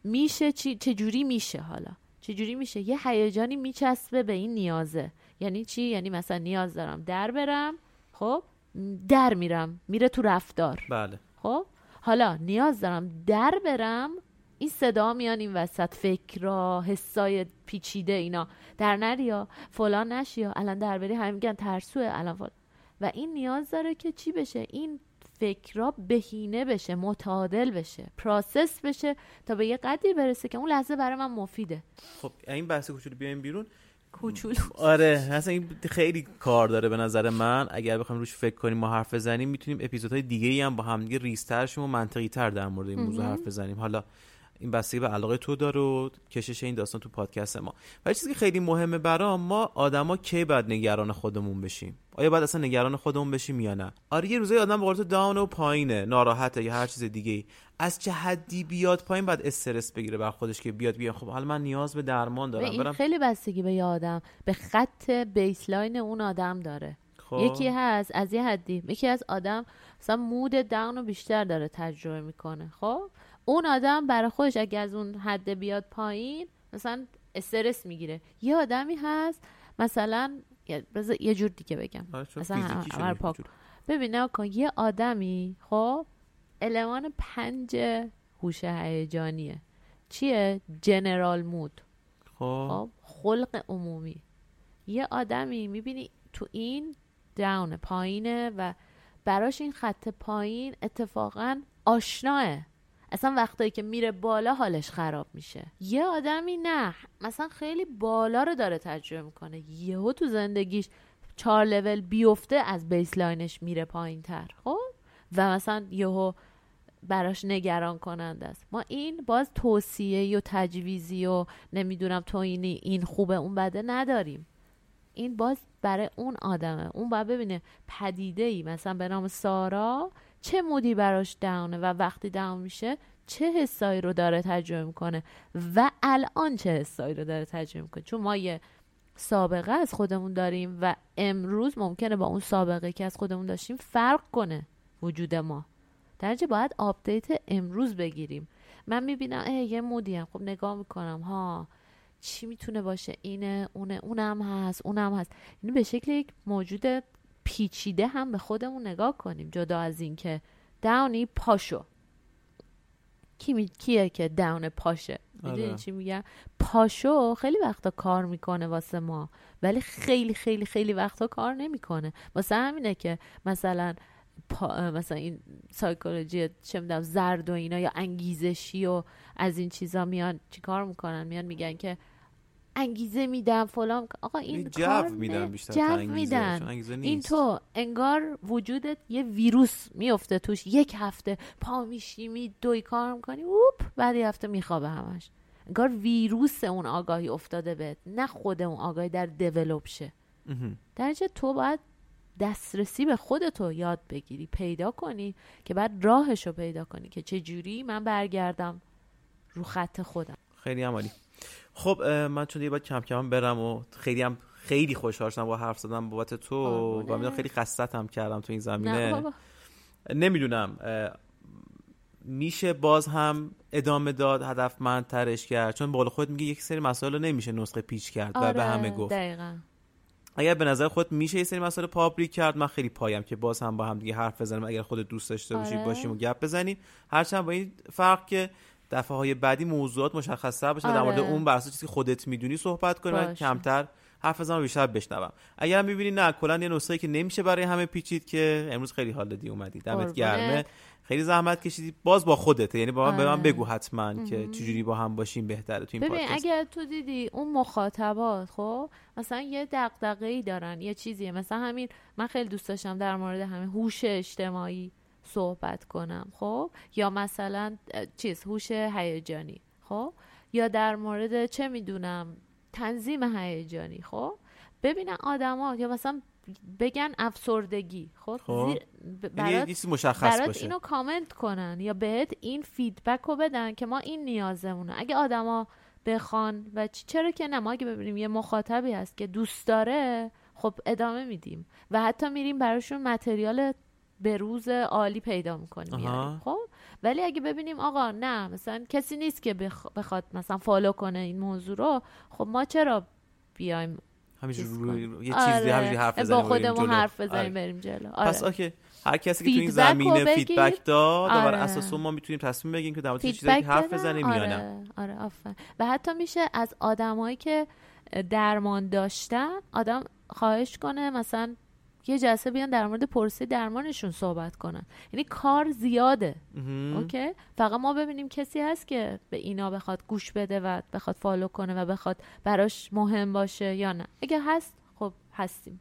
میشه چی چجوری میشه حالا؟ چجوری میشه؟ یه هیجانی میچسبه به این نیازه. یعنی چی؟ یعنی مثلا نیاز دارم در برم خب در میرم. میره تو رفتار. بله. خب حالا نیاز دارم در برم این صدا میان این وسط فکرا حسای پیچیده اینا. در نریا فلان نشیا الان در بری همه میگن ترسوه الان فلان. و این نیاز داره که چی بشه؟ این فکرا بهینه بشه متعادل بشه پراسس بشه تا به یه قدری برسه که اون لحظه برای من مفیده. خب این بحث کوچولو بیایم بیرون. کوچولو. آره اصلا این خیلی کار داره به نظر من. اگر بخوایم روش فکر کنیم و حرف بزنیم می‌تونیم اپیزودهای دیگه ای هم با هم دیگه ریستر شیم و منطقی تر در مورد این موضوع حرف بزنیم. حالا این بستگی به علاقه تو داره و کشش این داستان تو پادکست ما. ولی چیزی که خیلی مهمه برام ما آدما کی باید نگران خودمون بشیم؟ آیا باید اصلا نگران خودمون بشیم یا نه؟ آره یه روزای آدم به قول تو داون و پایینه ناراحته یا هر چیز دیگه ای از چه حدی بیاد پایین بعد استرس بگیره بر خودش که بیاد بیاد. خب حالا من نیاز به درمان دارم این برم خیلی بستگی به یه آدم به خط بیسلاین اون آدم داره. خب. یکی هست از یه حدی یکی از آدم مثلا مود داون رو بیشتر داره تجربه می‌کنه. خب؟ اون آدم برای خودش اگه از اون حد بیاد پایین مثلا استرس می‌گیره. یه آدمی هست مثلا یه- جور دیگه بگم. آره، همه پاک. جور. ببین کن یه آدمی خب المان پنج هوش هیجانیه. چیه؟ جنرال مود. خب. خب خلق عمومی. یه آدمی می‌بینی تو این داون پایینه و براش این خط پایین اتفاقا آشناه. اصلا وقتایی که میره بالا حالش خراب میشه. یه آدمی نه مثلا خیلی بالا رو داره تجربه می‌کنه. یهو تو زندگیش چهار لول بیفته از بیسلاینش میره پایین تر خب؟ و مثلا یهو براش نگران کننده است. ما این باز توصیه و تجویزی و نمی‌دونم تو اینی این خوبه اون بده نداریم. این باز برای اون آدمه. اون باید ببینه پدیده ای مثلا به نام سارا چه مودی براش داونه و وقتی داون میشه چه حسایی رو داره تجربه می‌کنه و الان چه حسایی رو داره تجربه می‌کنه؟ چون ما یه سابقه از خودمون داریم و امروز ممکنه با اون سابقه که از خودمون داشتیم فرق کنه وجود ما. در نتیجه باید آپدیت امروز بگیریم. من می‌بینم اه یه مودی هم خب نگاه می‌کنم. ها چی می‌تونه باشه؟ اینه اونه اونم هست اونم هست. یعنی به شکل یک موجود پیچیده هم به خودمون نگاه کنیم جدا از اینکه داونی پاشو. کی می... کیه که داون پاشه؟ می‌دونی آره. چی میگم؟ پاشو خیلی وقتا کار می‌کنه واسه ما ولی خیلی خیلی خیلی وقتا کار نمی‌کنه. واسه همینه که مثلا پا... مثلا این سایکولوژی چه می‌دونم زرد و اینا یا انگیزشی و از این چیزا میان چیکار می‌کنن؟ میان میگن که انگیزه میدم فلان. آقا این کار جو میدن نه. بیشتر جو میدن. این. تو انگار وجودت یه ویروس میفته توش. یک هفته پا میشیمی دوی کار می‌کنی اوپ بعد یه هفته میخوابه همش. انگار ویروس اون آگاهی افتاده بهت. نه خود اون آگاهی در دیولوب شه. در تو باید دسترسی به خودتو یاد بگیری پیدا کنی که بعد راهشو پیدا کنی که چه جوری من برگردم رو خط خودم. خیلی هم عالی خب من چون دیگه باید کم کم برم و خیلی هم خیلی خوشحال شدم با حرف زدم بابت تو. و می‌دونم خیلی خستت هم کردم تو این نه زمینه. نمی‌دونم میشه باز هم ادامه داد هدفمندترش کرد؟ چون قول خود میگه یک سری مسائل نمیشه نسخه پیچ کرد و به همه گفت. آره، دقیقا. اگر به نظر خود میشه یه سری مسائل پابلیک کرد من خیلی پایم که باز هم با هم دیگه حرف بزنیم. اگر خودت دوست داشته باشی آره. باشیم و گپ بزنیم. هرچند با این فرق که دفعه های بعدی موضوعات مشخص باشه و در مورد آره. اون بر اساس چیزی که خودت می‌دونی صحبت کنیم و باشه. کمتر حرف بزنم بیشتر بشنوم. اگر هم می‌بینی نه کلا یه نسخه که نمیشه برای همه پیچید که امروز خیلی حال دادی اومدی. دمت. گرمه خیلی زحمت کشیدی. باز با خودته. یعنی با من به من آره. بگو حتما که چجوری با هم باشیم بهتره تو این ببین اگر تو دیدی اون مخاطبات خب مثلا یه دغدغه ای دارن یه چیزیه. مثلا همین من خیلی دوست داشتم در مورد همین هوش اجتماعی صحبت کنم خب؟ یا مثلا چیز هوش هیجانی خب؟ یا در مورد چه می‌دونم تنظیم هیجانی خب؟ ببینن آدما یا مثلا بگن افسردگی خب, خب. یعنی برات مشخص برات باشه. اینو کامنت کنن یا بهت این فیدبک رو بدن که ما این نیازمونه. اگه آدما بخوان و چرا که نه؟ ما اگه ببینیم یه مخاطبی هست که دوست داره خب ادامه میدیم. و حتی میریم براشون material به روز عالی پیدا می‌کنیم. میاریم خب ولی اگه ببینیم آقا نه مثلا کسی نیست که بخ- بخواد مثلا follow کنه این موضوع رو خب ما چرا بیایم کنیم؟ یه چیزی آره. همینجوری حرف با بزنیم بریم خودمون. حرف بزنیم آره. بریم جلو آره. پس اوکی هر کسی که تو این زمینه. feedback داد و بر آره. اساس ما می‌تونیم تصمیم بگیریم که در مورد چیزی حرف. بزنیم یا نه آره آره آفرین و حتی میشه از آدمایی که درمان داشتن آدم خواهش کنه مثلا یه جلسه بیان در مورد پروسه درمانشون صحبت کنن. یعنی کار زیاده. اوکی؟ فقط ما ببینیم کسی هست که به اینا بخواد گوش بده و بخواد follow کنه و بخواد براش مهم باشه یا نه. اگه هست خب هستیم.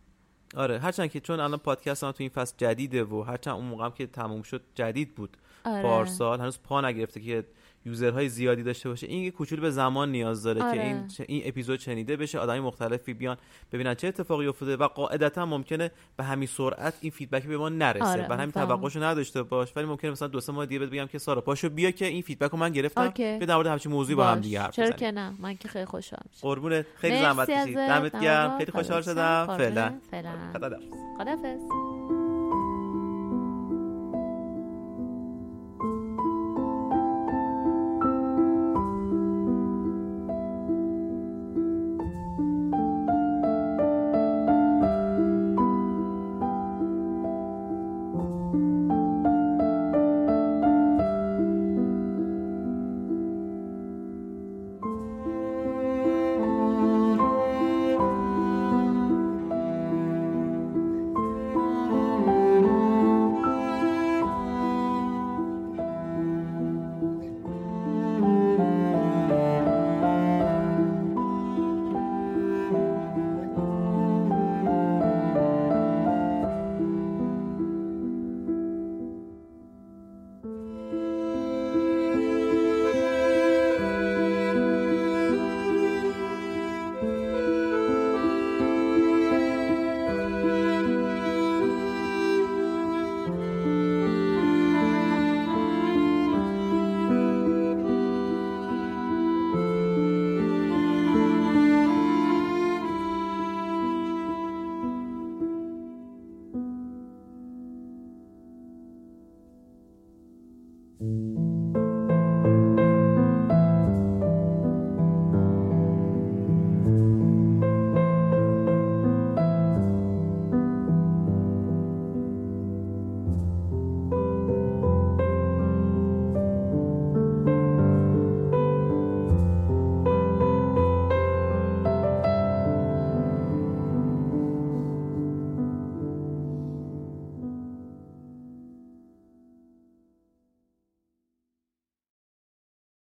آره هرچند که چون الان پادکست هم تو این فصل جدیده و هرچند اون موقع هم که تموم شد جدید بود. آره. پارسال هنوز پا نگرفته که user های زیادی داشته باشه این یه کوچولو به زمان نیاز داره آره. که این این اپیزود شنیده بشه آدمی مختلفی بیان ببینن چه اتفاقی افتاده و قاعدتا ممکنه به همین سرعت این feedback به ما نرسه آره، بر همین. توقعشو نداشته باش ولی ممکنه مثلا دو سه ماه دیگه بهت بگم که سارا پاشو بیا که این feedback رو من گرفتم. که در مورد همچین موضوعی با هم. دیگه حرف چرا که نه من که خیلی خوشحالم میشم قربونت خیلی زحمت کشید. دمت گرم خیلی. خوشحال شدم. فعلا. فعلا. خدافظ